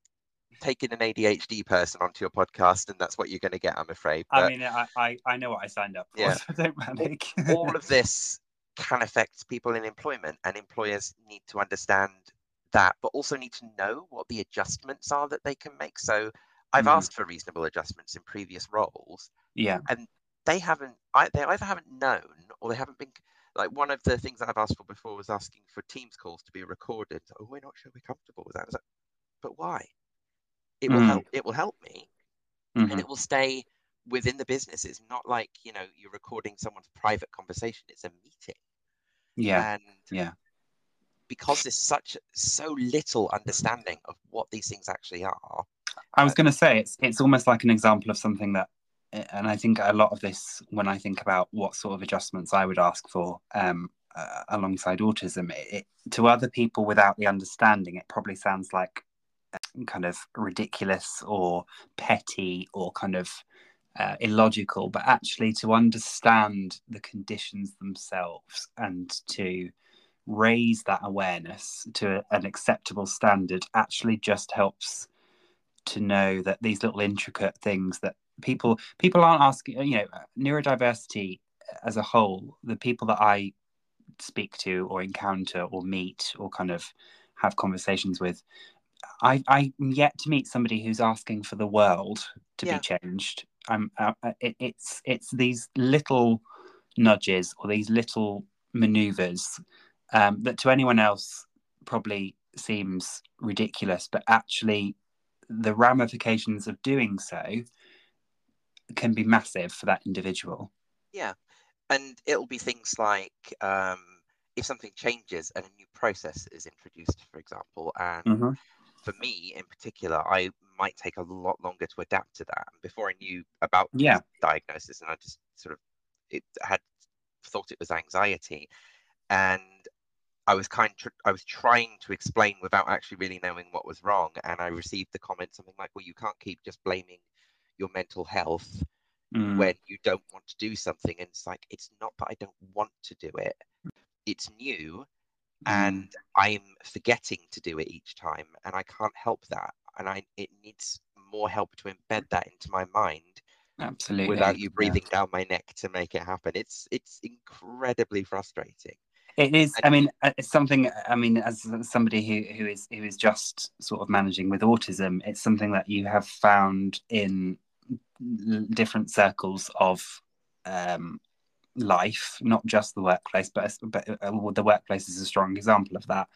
taken an ADHD person onto your podcast, and that's what you're going to get, I'm afraid. But, I mean, I, I, I know what I signed up for, yeah. so don't panic. all of this can affect people in employment, and employers need to understand that, but also need to know what the adjustments are that they can make. So I've mm. asked for reasonable adjustments in previous roles. Yeah. And they haven't, I, they either haven't known or they haven't been, like one of the things that I've asked for before was asking for Teams calls to be recorded. Oh, we're not sure we're comfortable with that. Like, but why? It will mm. help. It will help me, mm-hmm. and it will stay within the business. It's not like you know you're recording someone's private conversation. It's a meeting. Yeah. And yeah because there's such so little understanding of what these things actually are. I was going to say it's it's almost like an example of something that, and I think a lot of this when I think about what sort of adjustments I would ask for um, uh, alongside autism, it, it, to other people without the understanding, it probably sounds like uh, kind of ridiculous or petty or kind of uh, illogical, but actually to understand the conditions themselves and to raise that awareness to an acceptable standard actually just helps to know that these little intricate things that people people aren't asking you know neurodiversity as a whole the people that i speak to or encounter or meet or kind of have conversations with i i'm yet to meet somebody who's asking for the world to yeah. be changed i'm uh, uh, it, it's it's these little nudges or these little maneuvers um, that to anyone else probably seems ridiculous, but actually the ramifications of doing so can be massive for that individual. Yeah. And it'll be things like um, if something changes and a new process is introduced, for example, and mm-hmm. for me in particular, I might take a lot longer to adapt to that. And before I knew about yeah. diagnosis, and I just sort of it had thought it was anxiety, and I was kind of, I was trying to explain without actually really knowing what was wrong, and I received the comment something like, "Well, you can't keep just blaming your mental health mm. when you don't want to do something." And it's like, it's not that I don't want to do it; it's new, mm. and I'm forgetting to do it each time, and I can't help that, and I it needs more help to embed that into my mind. Absolutely. Without you breathing yeah. down my neck to make it happen, it's it's incredibly frustrating. It is. I mean, uh, it's something. I mean, as somebody who who is who is just sort of managing with autism, it's something that you have found in different circles of um, life, not just the workplace, but, but uh, the workplace is a strong example of that.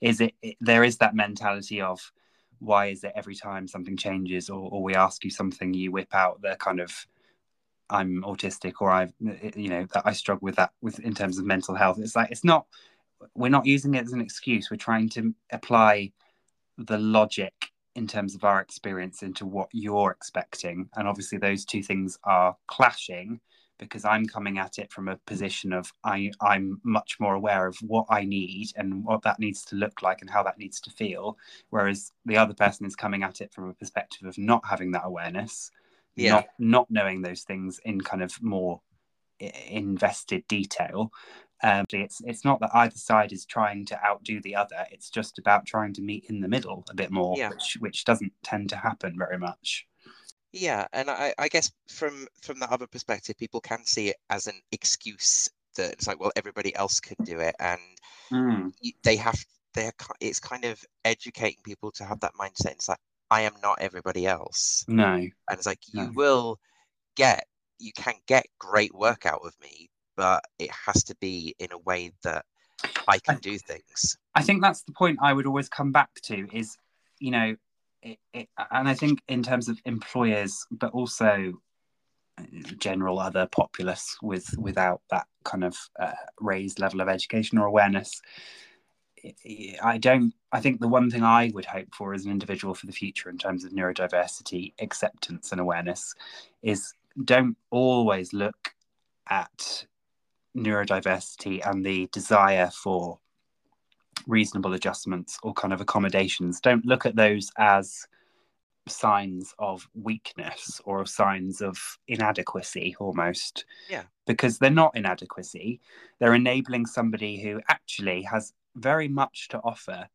Is it, it, there is that mentality of why is it every time something changes or, or we ask you something, you whip out the kind of I'm autistic or I've you know that I struggle with that with in terms of mental health. It's like it's not we're not using it as an excuse. We're trying to apply the logic in terms of our experience into what you're expecting, and obviously those two things are clashing because I'm coming at it from a position of I, I'm much more aware of what I need and what that needs to look like and how that needs to feel. Whereas the other person is coming at it from a perspective of not having that awareness, yeah. not not knowing those things in kind of more invested detail. Um, it's it's not that either side is trying to outdo the other. It's just about trying to meet in the middle a bit more, yeah. which which doesn't tend to happen very much. Yeah, and I, I guess from from the other perspective, people can see it as an excuse that it's like, well, everybody else can do it, and mm. they have they're it's kind of educating people to have that mindset. It's like I am not everybody else. No, and it's like you no. will get you can get great work out of me, but it has to be in a way that I can I, do things. I think that's the point I would always come back to is, you know, it, it, and I think in terms of employers, but also uh, general other populace with without that kind of uh, raised level of education or awareness. I don't. I think the one thing I would hope for as an individual for the future in terms of neurodiversity acceptance and awareness is don't always look at neurodiversity and the desire for reasonable adjustments or kind of accommodations. Don't look at those as signs of weakness or signs of inadequacy almost. Yeah. Because they're not inadequacy. They're enabling somebody who actually has very much to offer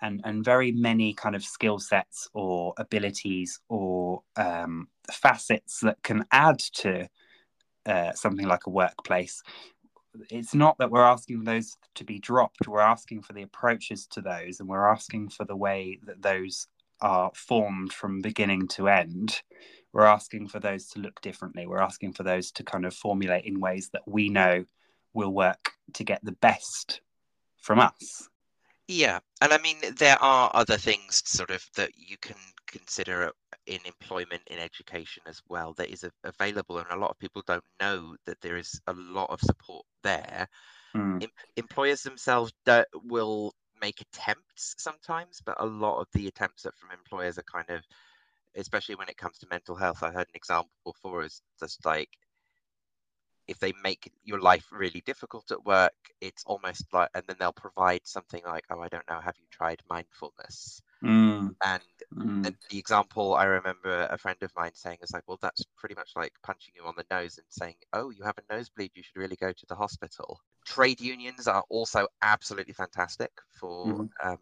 and, and very many kind of skill sets or abilities or um, facets that can add to uh, something like a workplace. It's not that we're asking those to be dropped. We're asking for the approaches to those and we're asking for the way that those are formed from beginning to end. We're asking for those to look differently. We're asking for those to kind of formulate in ways that we know will work to get the best from us yeah and i mean there are other things sort of that you can consider in employment in education as well that is available and a lot of people don't know that there is a lot of support there mm. em- employers themselves will make attempts sometimes but a lot of the attempts from employers are kind of especially when it comes to mental health i heard an example before is just like if they make your life really difficult at work it's almost like and then they'll provide something like oh i don't know have you tried mindfulness Mm. And, mm. and, the example I remember a friend of mine saying is like, well, that's pretty much like punching you on the nose and saying, oh, you have a nosebleed, you should really go to the hospital. Trade unions are also absolutely fantastic for mm. um,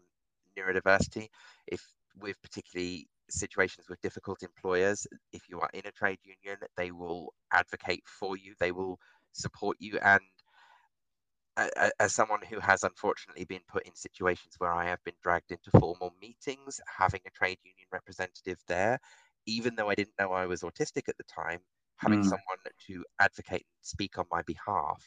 neurodiversity. If with particularly situations with difficult employers, if you are in a trade union, they will advocate for you, they will support you, and as someone who has unfortunately been put in situations where I have been dragged into formal meetings, having a trade union representative there, even though I didn't know I was autistic at the time, having mm. someone to advocate and speak on my behalf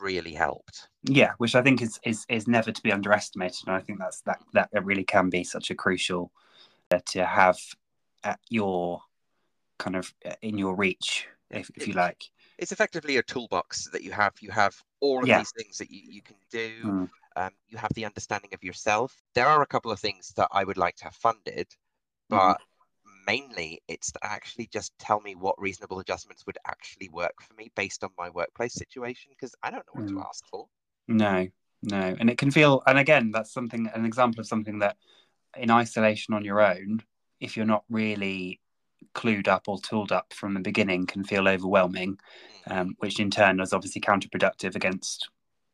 really helped. Yeah, which I think is is is never to be underestimated, and I think that's that that really can be such a crucial to have at your kind of uh, in your reach, if, if you like it's effectively a toolbox that you have. You have all of yeah. these things that you, you can do. Mm. Um, you have the understanding of yourself. There are a couple of things that I would like to have funded, hmm. but mm. mainly it's to actually just tell me what reasonable adjustments would actually work for me based on my workplace situation because I don't know what mm. to ask for. No, no. And it can feel, and again, that's something, an example of something that in isolation on your own, if you're not really clued up or tooled up from the beginning can feel overwhelming, um, which in turn is obviously counterproductive against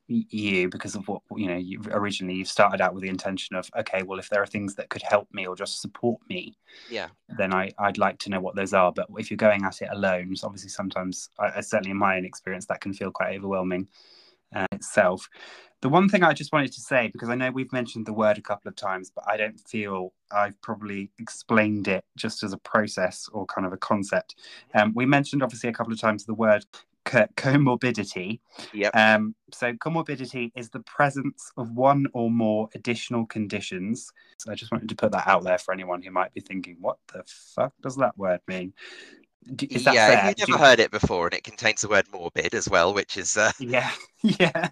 you because of what you know you originally you started out with the intention of okay well if there are things that could help me or just support me yeah then i i'd like to know what those are but if you're going at it alone so obviously sometimes I, certainly in my own experience that can feel quite overwhelming uh, itself. The one thing I just wanted to say, because I know we've mentioned the word a couple of times, but I don't feel I've probably explained it just as a process or kind of a concept. Um, we mentioned obviously a couple of times the word comorbidity. Yep. Um, so comorbidity is the presence of one or more additional conditions. So I just wanted to put that out there for anyone who might be thinking, what the fuck does that word mean? Is that yeah, fair? if you've never you... heard it before, and it contains the word morbid as well, which is uh... yeah, yeah,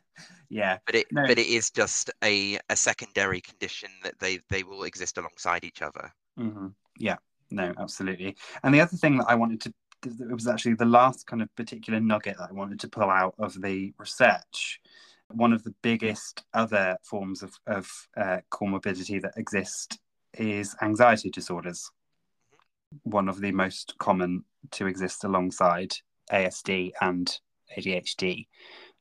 yeah. But it no. but it is just a a secondary condition that they they will exist alongside each other. Mm-hmm. Yeah, no, absolutely. And the other thing that I wanted to it was actually the last kind of particular nugget that I wanted to pull out of the research. One of the biggest other forms of, of uh, comorbidity that exist is anxiety disorders. One of the most common to exist alongside ASD and ADHD.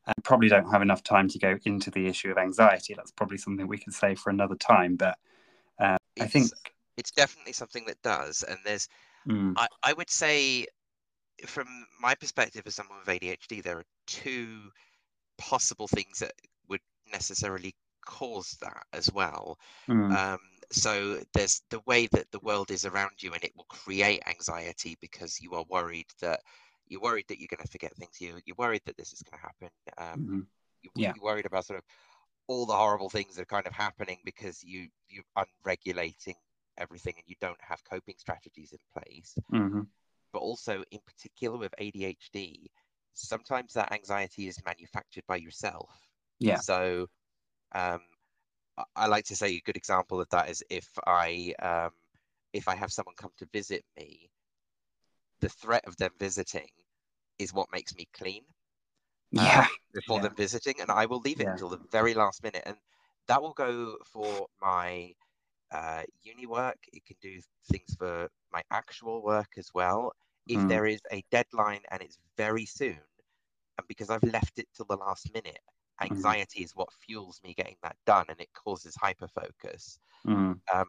And probably don't have enough time to go into the issue of anxiety. That's probably something we could say for another time. But uh, I think it's definitely something that does. And there's, mm. I, I would say, from my perspective as someone with ADHD, there are two possible things that would necessarily cause that as well. Mm. Um, so there's the way that the world is around you, and it will create anxiety because you are worried that you're worried that you're going to forget things. You you're worried that this is going to happen. Um, mm-hmm. you, yeah. You're worried about sort of all the horrible things that are kind of happening because you you're unregulating everything and you don't have coping strategies in place. Mm-hmm but also in particular with ADHD, sometimes that anxiety is manufactured by yourself. Yeah. So um, I like to say a good example of that is if I um, if I have someone come to visit me, the threat of them visiting is what makes me clean. Um, yeah. before yeah. them visiting, and I will leave it yeah. until the very last minute, and that will go for my uh, uni work. It can do things for my actual work as well if mm. there is a deadline and it's very soon, and because I've left it till the last minute, mm-hmm. anxiety mm. is what fuels me getting that done, and it causes hyperfocus. Mm. Um,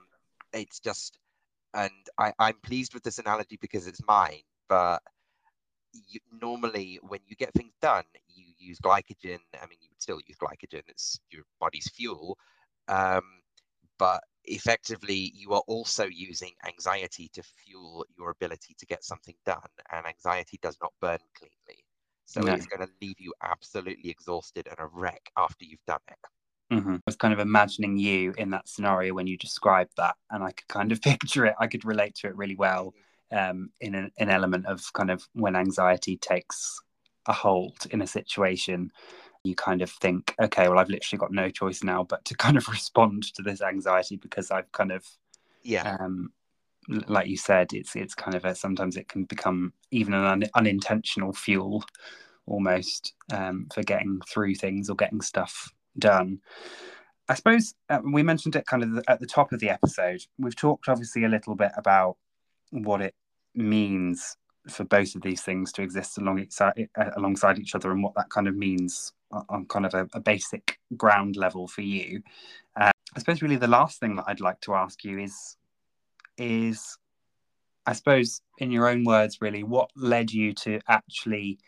it's just, and I, I'm pleased with this analogy because it's mine, but you, normally when you get things done, you use glycogen. I mean, you would still use glycogen; it's your body's fuel. Um, but effectively you are also using anxiety to fuel your ability to get something done and anxiety does not burn cleanly so no. it's going to leave you absolutely exhausted and a wreck after you've done it mm-hmm. i was kind of imagining you in that scenario when you described that and i could kind of picture it i could relate to it really well um, in an, an element of kind of when anxiety takes a hold in a situation you kind of think, okay, well, I've literally got no choice now but to kind of respond to this anxiety because I've kind of, yeah, um, like you said, it's it's kind of a, sometimes it can become even an un- unintentional fuel almost um, for getting through things or getting stuff done. I suppose uh, we mentioned it kind of at the top of the episode. We've talked obviously a little bit about what it means for both of these things to exist alongside uh, alongside each other and what that kind of means on kind of a, a basic ground level for you. Uh, I suppose really the last thing that I'd like to ask you is is I suppose in your own words really what led you to actually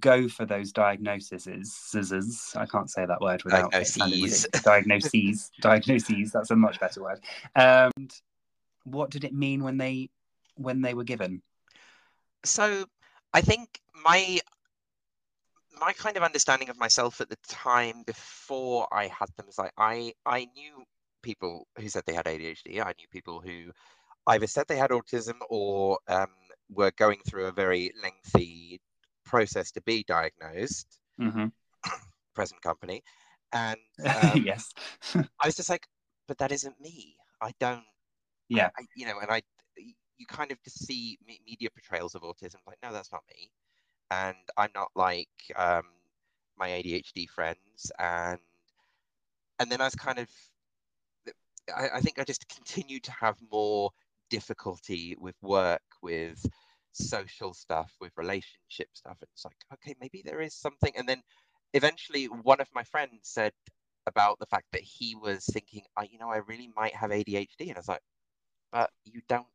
go for those diagnoses scissors. I can't say that word without diagnoses. diagnoses. Diagnoses. That's a much better word. And what did it mean when they when they were given? So I think my my kind of understanding of myself at the time before I had them is like I I knew people who said they had ADHD. I knew people who either said they had autism or um, were going through a very lengthy process to be diagnosed. Mm-hmm. Present company, and um, yes, I was just like, but that isn't me. I don't. Yeah. I, you know, and I you kind of just see media portrayals of autism like no that's not me and i'm not like um, my adhd friends and and then i was kind of I, I think i just continued to have more difficulty with work with social stuff with relationship stuff it's like okay maybe there is something and then eventually one of my friends said about the fact that he was thinking oh, you know i really might have adhd and i was like but you don't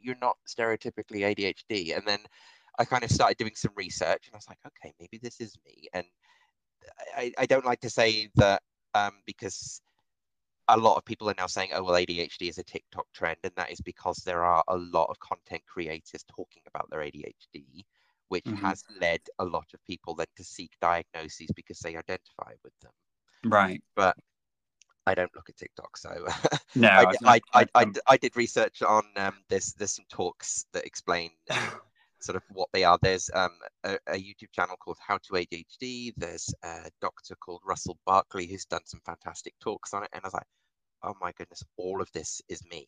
you're not stereotypically ADHD. And then I kind of started doing some research and I was like, okay, maybe this is me. And I, I don't like to say that um, because a lot of people are now saying, oh, well, ADHD is a TikTok trend. And that is because there are a lot of content creators talking about their ADHD, which mm-hmm. has led a lot of people then to seek diagnoses because they identify with them. Right. But I don't look at TikTok, so no, I, I, I, I, I, did research on um, there's there's some talks that explain sort of what they are. There's um, a, a, YouTube channel called How to ADHD. There's a doctor called Russell Barkley who's done some fantastic talks on it, and I was like, oh my goodness, all of this is me.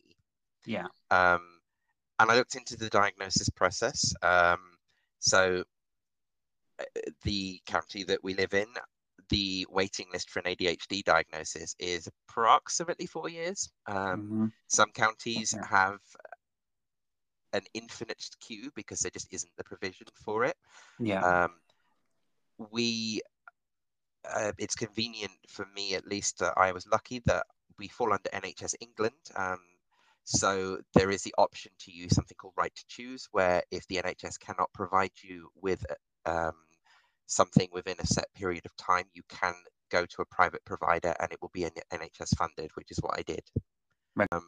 Yeah. Um, and I looked into the diagnosis process. Um, so uh, the county that we live in, the waiting list for an ADHD diagnosis is approximately four years. Um, mm-hmm. Some counties okay. have an infinite queue because there just isn't the provision for it. Yeah. Um, we, uh, it's convenient for me at least that I was lucky that we fall under NHS England. Um, so there is the option to use something called right to choose, where if the NHS cannot provide you with um, something within a set period of time, you can go to a private provider and it will be NHS funded, which is what I did. Right. Um,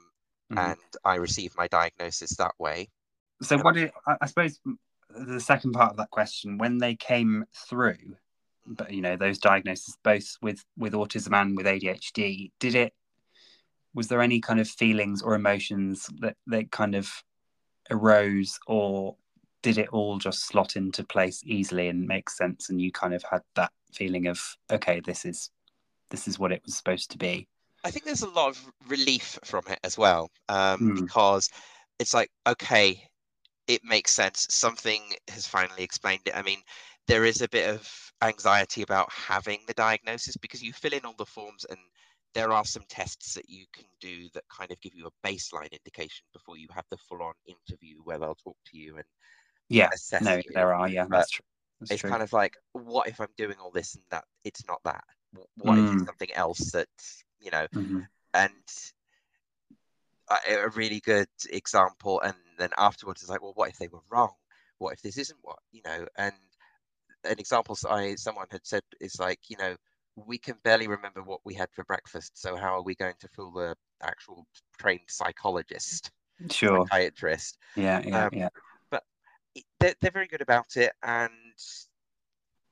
mm-hmm. And I received my diagnosis that way. So, what did I suppose the second part of that question when they came through, but you know those diagnoses both with with autism and with ADHD, did it? Was there any kind of feelings or emotions that that kind of arose, or did it all just slot into place easily and make sense and you kind of had that feeling of okay this is this is what it was supposed to be i think there's a lot of relief from it as well um, mm. because it's like okay it makes sense. Something has finally explained it. I mean there is a bit of anxiety about having the diagnosis because you fill in all the forms and there are some tests that you can do that kind of give you a baseline indication before you have the full on interview where they'll talk to you and yeah no you. there are yeah that's true that's it's true. kind of like what if i'm doing all this and that it's not that what mm. if it's mm. something else that you know mm-hmm. and a, a really good example and then afterwards it's like well what if they were wrong what if this isn't what you know and an example I someone had said is like you know we can barely remember what we had for breakfast so how are we going to fool the actual trained psychologist sure. psychiatrist? Yeah yeah um, yeah. But they're, they're very good about it and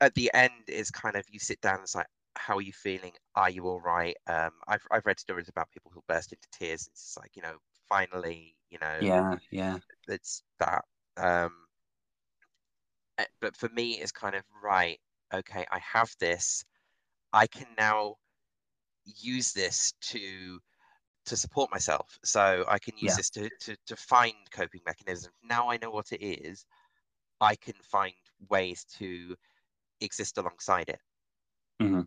at the end is kind of you sit down and it's like how are you feeling? Are you all right? Um i've, I've read stories about people who burst into tears it's like you know finally you know yeah yeah. it's that um eh, but for me it's kind of right okay i have this i can now use this to to support myself. So I can use yeah. this to, to, to find coping mechanisms. Now I know what it is, I can find ways to exist alongside it. Mm-hmm.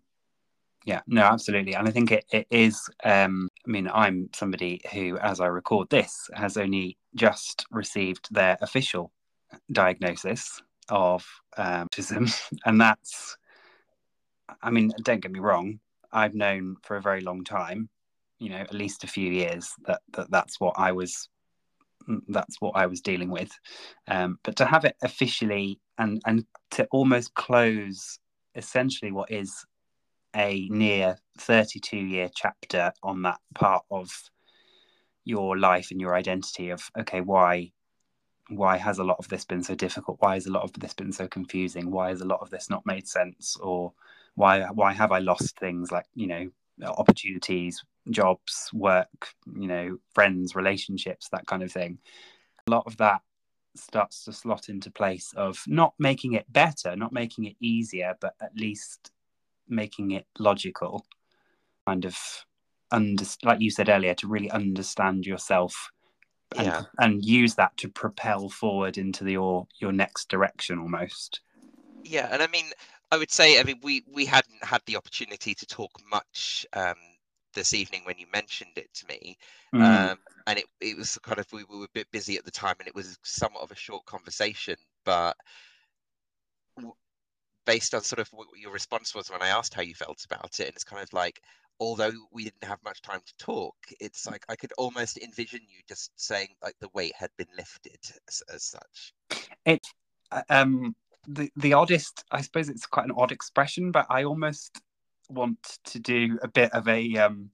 Yeah, no, absolutely. And I think it, it is, um, I mean, I'm somebody who, as I record this, has only just received their official diagnosis of um, autism. And that's, I mean, don't get me wrong, I've known for a very long time you know at least a few years that, that that's what I was mm, that's what I was dealing with. Um, but to have it officially and and to almost close essentially what is a near 32 year chapter on that part of your life and your identity of okay why why has a lot of this been so difficult? Why has a lot of this been so confusing? Why has a lot of this not made sense? Or why why have i lost things like you know opportunities jobs, work, you know, friends, relationships, that kind of thing. A lot of that starts to slot into place of not making it better, not making it easier, but at least making it logical. Kind of under, like you said earlier, to really understand yourself and, yeah. and use that to propel forward into the, your your next direction almost. Yeah, and I mean, I would say, I mean, we we hadn't had the opportunity to talk much um, this evening when you mentioned it to me. Mm. Um, and it, it was kind of, we were a bit busy at the time and it was somewhat of a short conversation, but based on sort of what your response was when I asked how you felt about it, and it's kind of like, although we didn't have much time to talk, it's like I could almost envision you just saying like the weight had been lifted as, as such. It, uh, um, the the oddest. I suppose it's quite an odd expression, but I almost want to do a bit of a um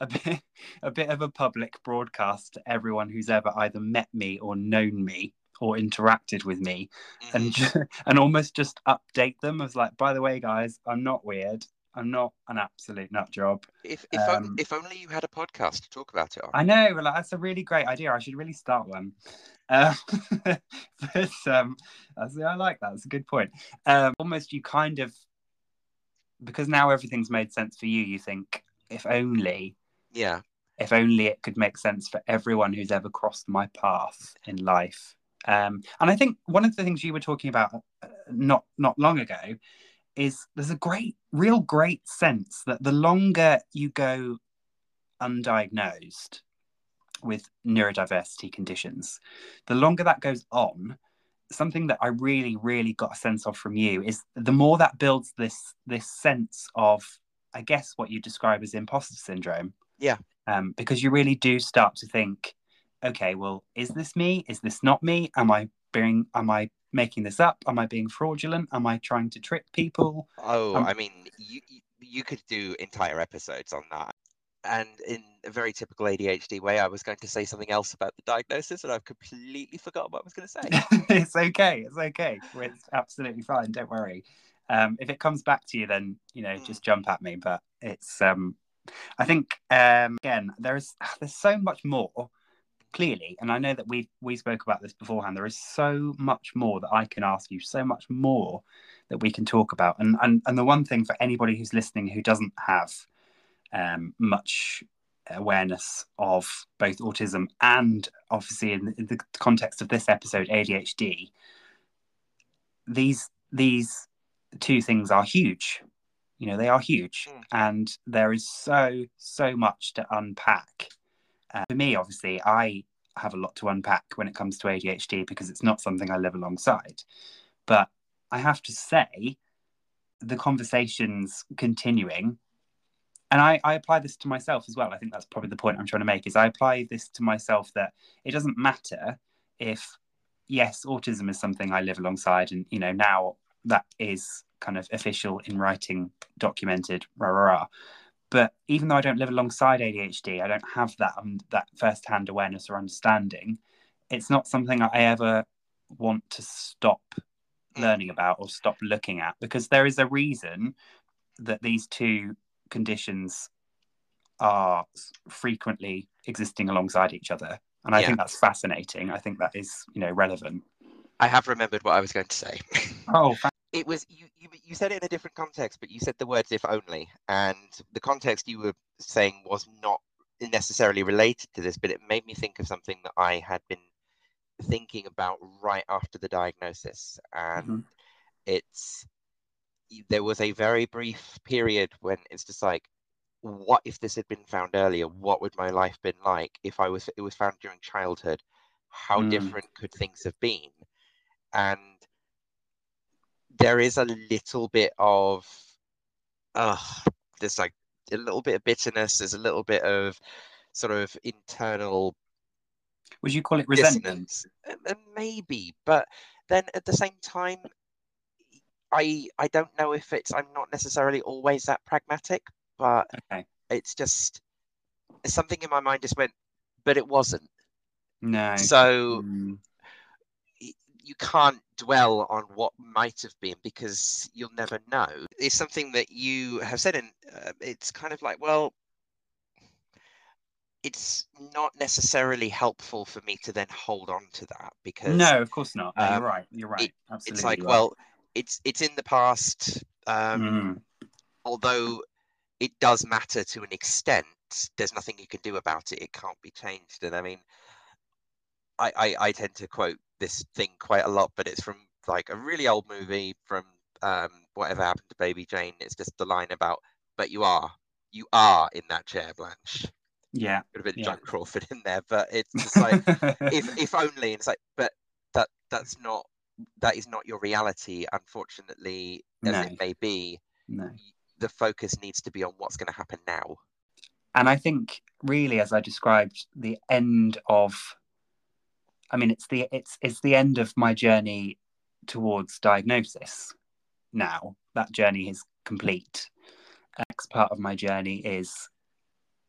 a bit a bit of a public broadcast to everyone who's ever either met me or known me or interacted with me mm-hmm. and and almost just update them as like by the way guys i'm not weird i'm not an absolute nut job. If if, um, only, if only you had a podcast to talk about it on. i know well, that's a really great idea. I should really start one. Uh, but um i like that. That's a good point. Um almost you kind of because now everything's made sense for you you think if only yeah. if only it could make sense for everyone who's ever crossed my path in life. Um, and I think one of the things you were talking about uh, not not long ago is there's a great, real great sense that the longer you go undiagnosed with neurodiversity conditions, the longer that goes on, something that I really, really got a sense of from you is the more that builds this this sense of, I guess, what you describe as imposter syndrome. Yeah. Um, because you really do start to think, okay, well, is this me? Is this not me? Am I being am I making this up? Am I being fraudulent? Am I trying to trick people? Oh, um, I mean, you you could do entire episodes on that. And in a very typical ADHD way, I was going to say something else about the diagnosis, and I've completely forgotten what I was going to say. it's okay. It's okay. It's absolutely fine. Don't worry. Um, if it comes back to you, then you know, mm. just jump at me. But it's, um, I think, um, again, there's there's so much more clearly, and I know that we we spoke about this beforehand. There is so much more that I can ask you, so much more that we can talk about. And and and the one thing for anybody who's listening who doesn't have um, much awareness of both autism and obviously in, in the context of this episode ADHD, these these two things are huge. You know, they are huge, mm. and there is so so much to unpack uh, for me, obviously, I have a lot to unpack when it comes to ADHD because it's not something I live alongside. But I have to say, the conversations continuing, and I, I apply this to myself as well. I think that's probably the point I'm trying to make is I apply this to myself that it doesn't matter if, yes, autism is something I live alongside, and you know now that is kind of official in writing, documented, rah rah rah. But even though I don't live alongside ADHD, I don't have that um, that first-hand awareness or understanding. It's not something I ever want to stop learning about or stop looking at because there is a reason that these two conditions are frequently existing alongside each other and i yeah. think that's fascinating i think that is you know relevant i have remembered what i was going to say oh it was you, you you said it in a different context but you said the words if only and the context you were saying was not necessarily related to this but it made me think of something that i had been thinking about right after the diagnosis and mm-hmm. it's there was a very brief period when it's just like what if this had been found earlier what would my life been like if i was it was found during childhood how mm. different could things have been and there is a little bit of uh there's like a little bit of bitterness there's a little bit of sort of internal would you call it resentment? Uh, maybe but then at the same time i i don't know if it's i'm not necessarily always that pragmatic but okay. it's just something in my mind just went but it wasn't. No. So mm you can't dwell on what might have been because you'll never know. It's something that you have said, and uh, it's kind of like, well, it's not necessarily helpful for me to then hold on to that because no, of course not. Um, you're right. You're right. It, Absolutely it's like, well, it's it's in the past. Um, mm. Although it does matter to an extent, there's nothing you can do about it. It can't be changed. And I mean, I, I, I tend to quote this thing quite a lot, but it's from like a really old movie from um, whatever happened to Baby Jane. It's just the line about, "But you are, you are in that chair, Blanche." Yeah, could have been yeah. Joan Crawford in there, but it's just like if if only. it's like, but that that's not that is not your reality, unfortunately, as no. it may be. No. The focus needs to be on what's going to happen now. And I think, really, as I described, the end of I mean, it's the it's it's the end of my journey towards diagnosis now. That journey is complete. Next part of my journey is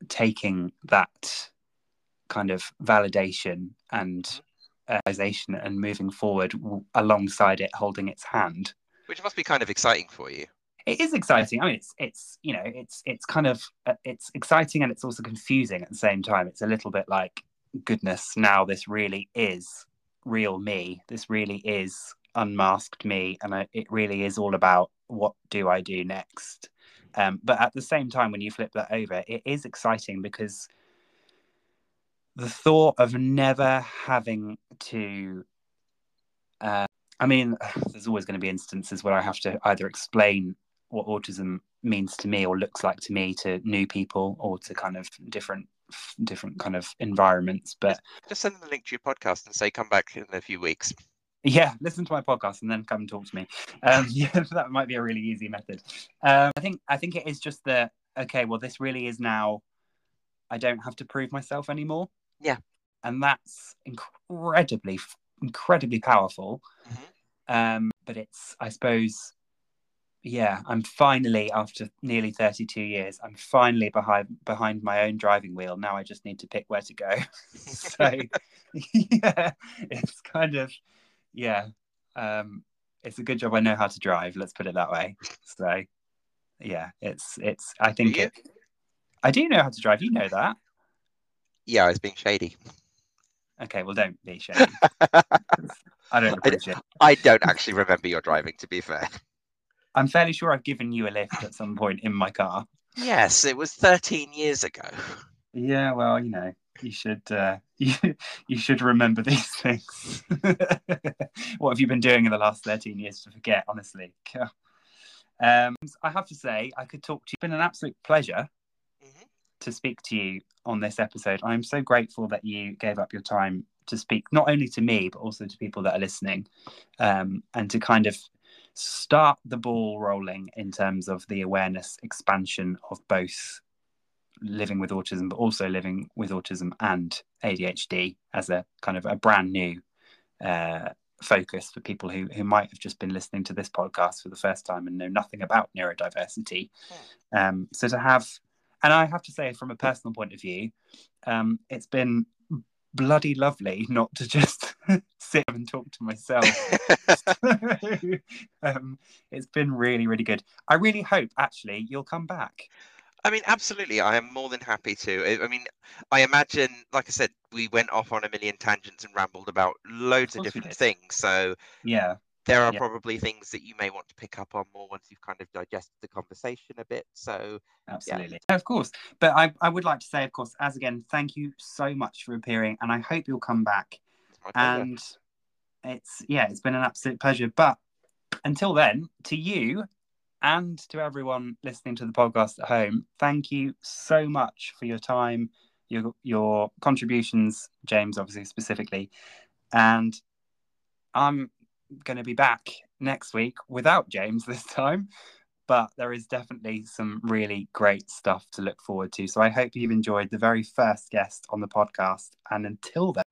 taking that kind of validation and realization and moving forward alongside it, holding its hand. Which must be kind of exciting for you. It is exciting. I mean, it's it's you know it's it's kind of uh, it's exciting and it's also confusing at the same time. It's a little bit like goodness. Now this really is real me. This really is unmasked me, and I, it really is all about what do I do next. Um, but at the same time, when you flip that over, it is exciting because the thought of never having to uh, i mean there's always going to be instances where i have to either explain what autism means to me or looks like to me to new people or to kind of different different kind of environments but just send them the link to your podcast and say come back in a few weeks yeah listen to my podcast and then come and talk to me um, yeah that might be a really easy method um, i think i think it is just that okay well this really is now i don't have to prove myself anymore yeah. And that's incredibly, incredibly powerful. Mm-hmm. Um, but it's, I suppose, yeah, I'm finally, after nearly 32 years, I'm finally behind behind my own driving wheel. Now I just need to pick where to go. so, yeah, it's kind of, yeah, um, it's a good job I know how to drive. Let's put it that way. So, yeah, it's it's. I think it, I do know how to drive. You know that. Yeah, I was being shady. Okay, well, don't be shady. I don't appreciate. I, I don't actually remember your driving. To be fair, I'm fairly sure I've given you a lift at some point in my car. Yes, it was 13 years ago. Yeah, well, you know, you should uh, you, you should remember these things. what have you been doing in the last 13 years to forget? Honestly, um, I have to say, I could talk to you. It's been an absolute pleasure mm-hmm. to speak to you on this episode. I'm so grateful that you gave up your time to speak not only to me but also to people that are listening, um, and to kind of start the ball rolling in terms of the awareness expansion of both living with autism but also living with autism and ADHD as a kind of a brand new uh, focus for people who, who might have just been listening to this podcast for the first time and know nothing about neurodiversity. Hmm. Um, so to have and I have to say, from a personal point of view, um, it's been bloody lovely not to just sit and talk to myself. um, it's been really, really good. I really hope actually you'll come back. I mean, absolutely. I am more than happy to. I mean, I imagine, like I said, we went off on a million tangents and rambled about loads of, of different things. So, yeah, there are yeah. probably things that you may want to pick up on more once you've kind of digested the conversation a bit. So, absolutely, yeah. of course. But I, I would like to say, of course, as again, thank you so much for appearing, and I hope you'll come back. And it's yeah, it's been an absolute pleasure. But until then, to you and to everyone listening to the podcast at home, thank you so much for your time, your your contributions, James, obviously specifically, and I'm going to be back next week without James this time, but there is definitely some really great stuff to look forward to. So I hope you've enjoyed the very first guest on the podcast. And until then,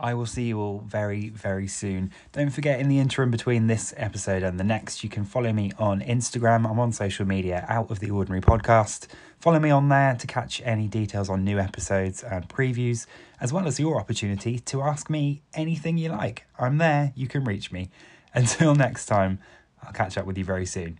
I will see you all very, very soon. Don't forget, in the interim between this episode and the next, you can follow me on Instagram. I'm on social media, Out of the Ordinary Podcast. Follow me on there to catch any details on new episodes and previews, as well as your opportunity to ask me anything you like. I'm there, you can reach me. Until next time, I'll catch up with you very soon.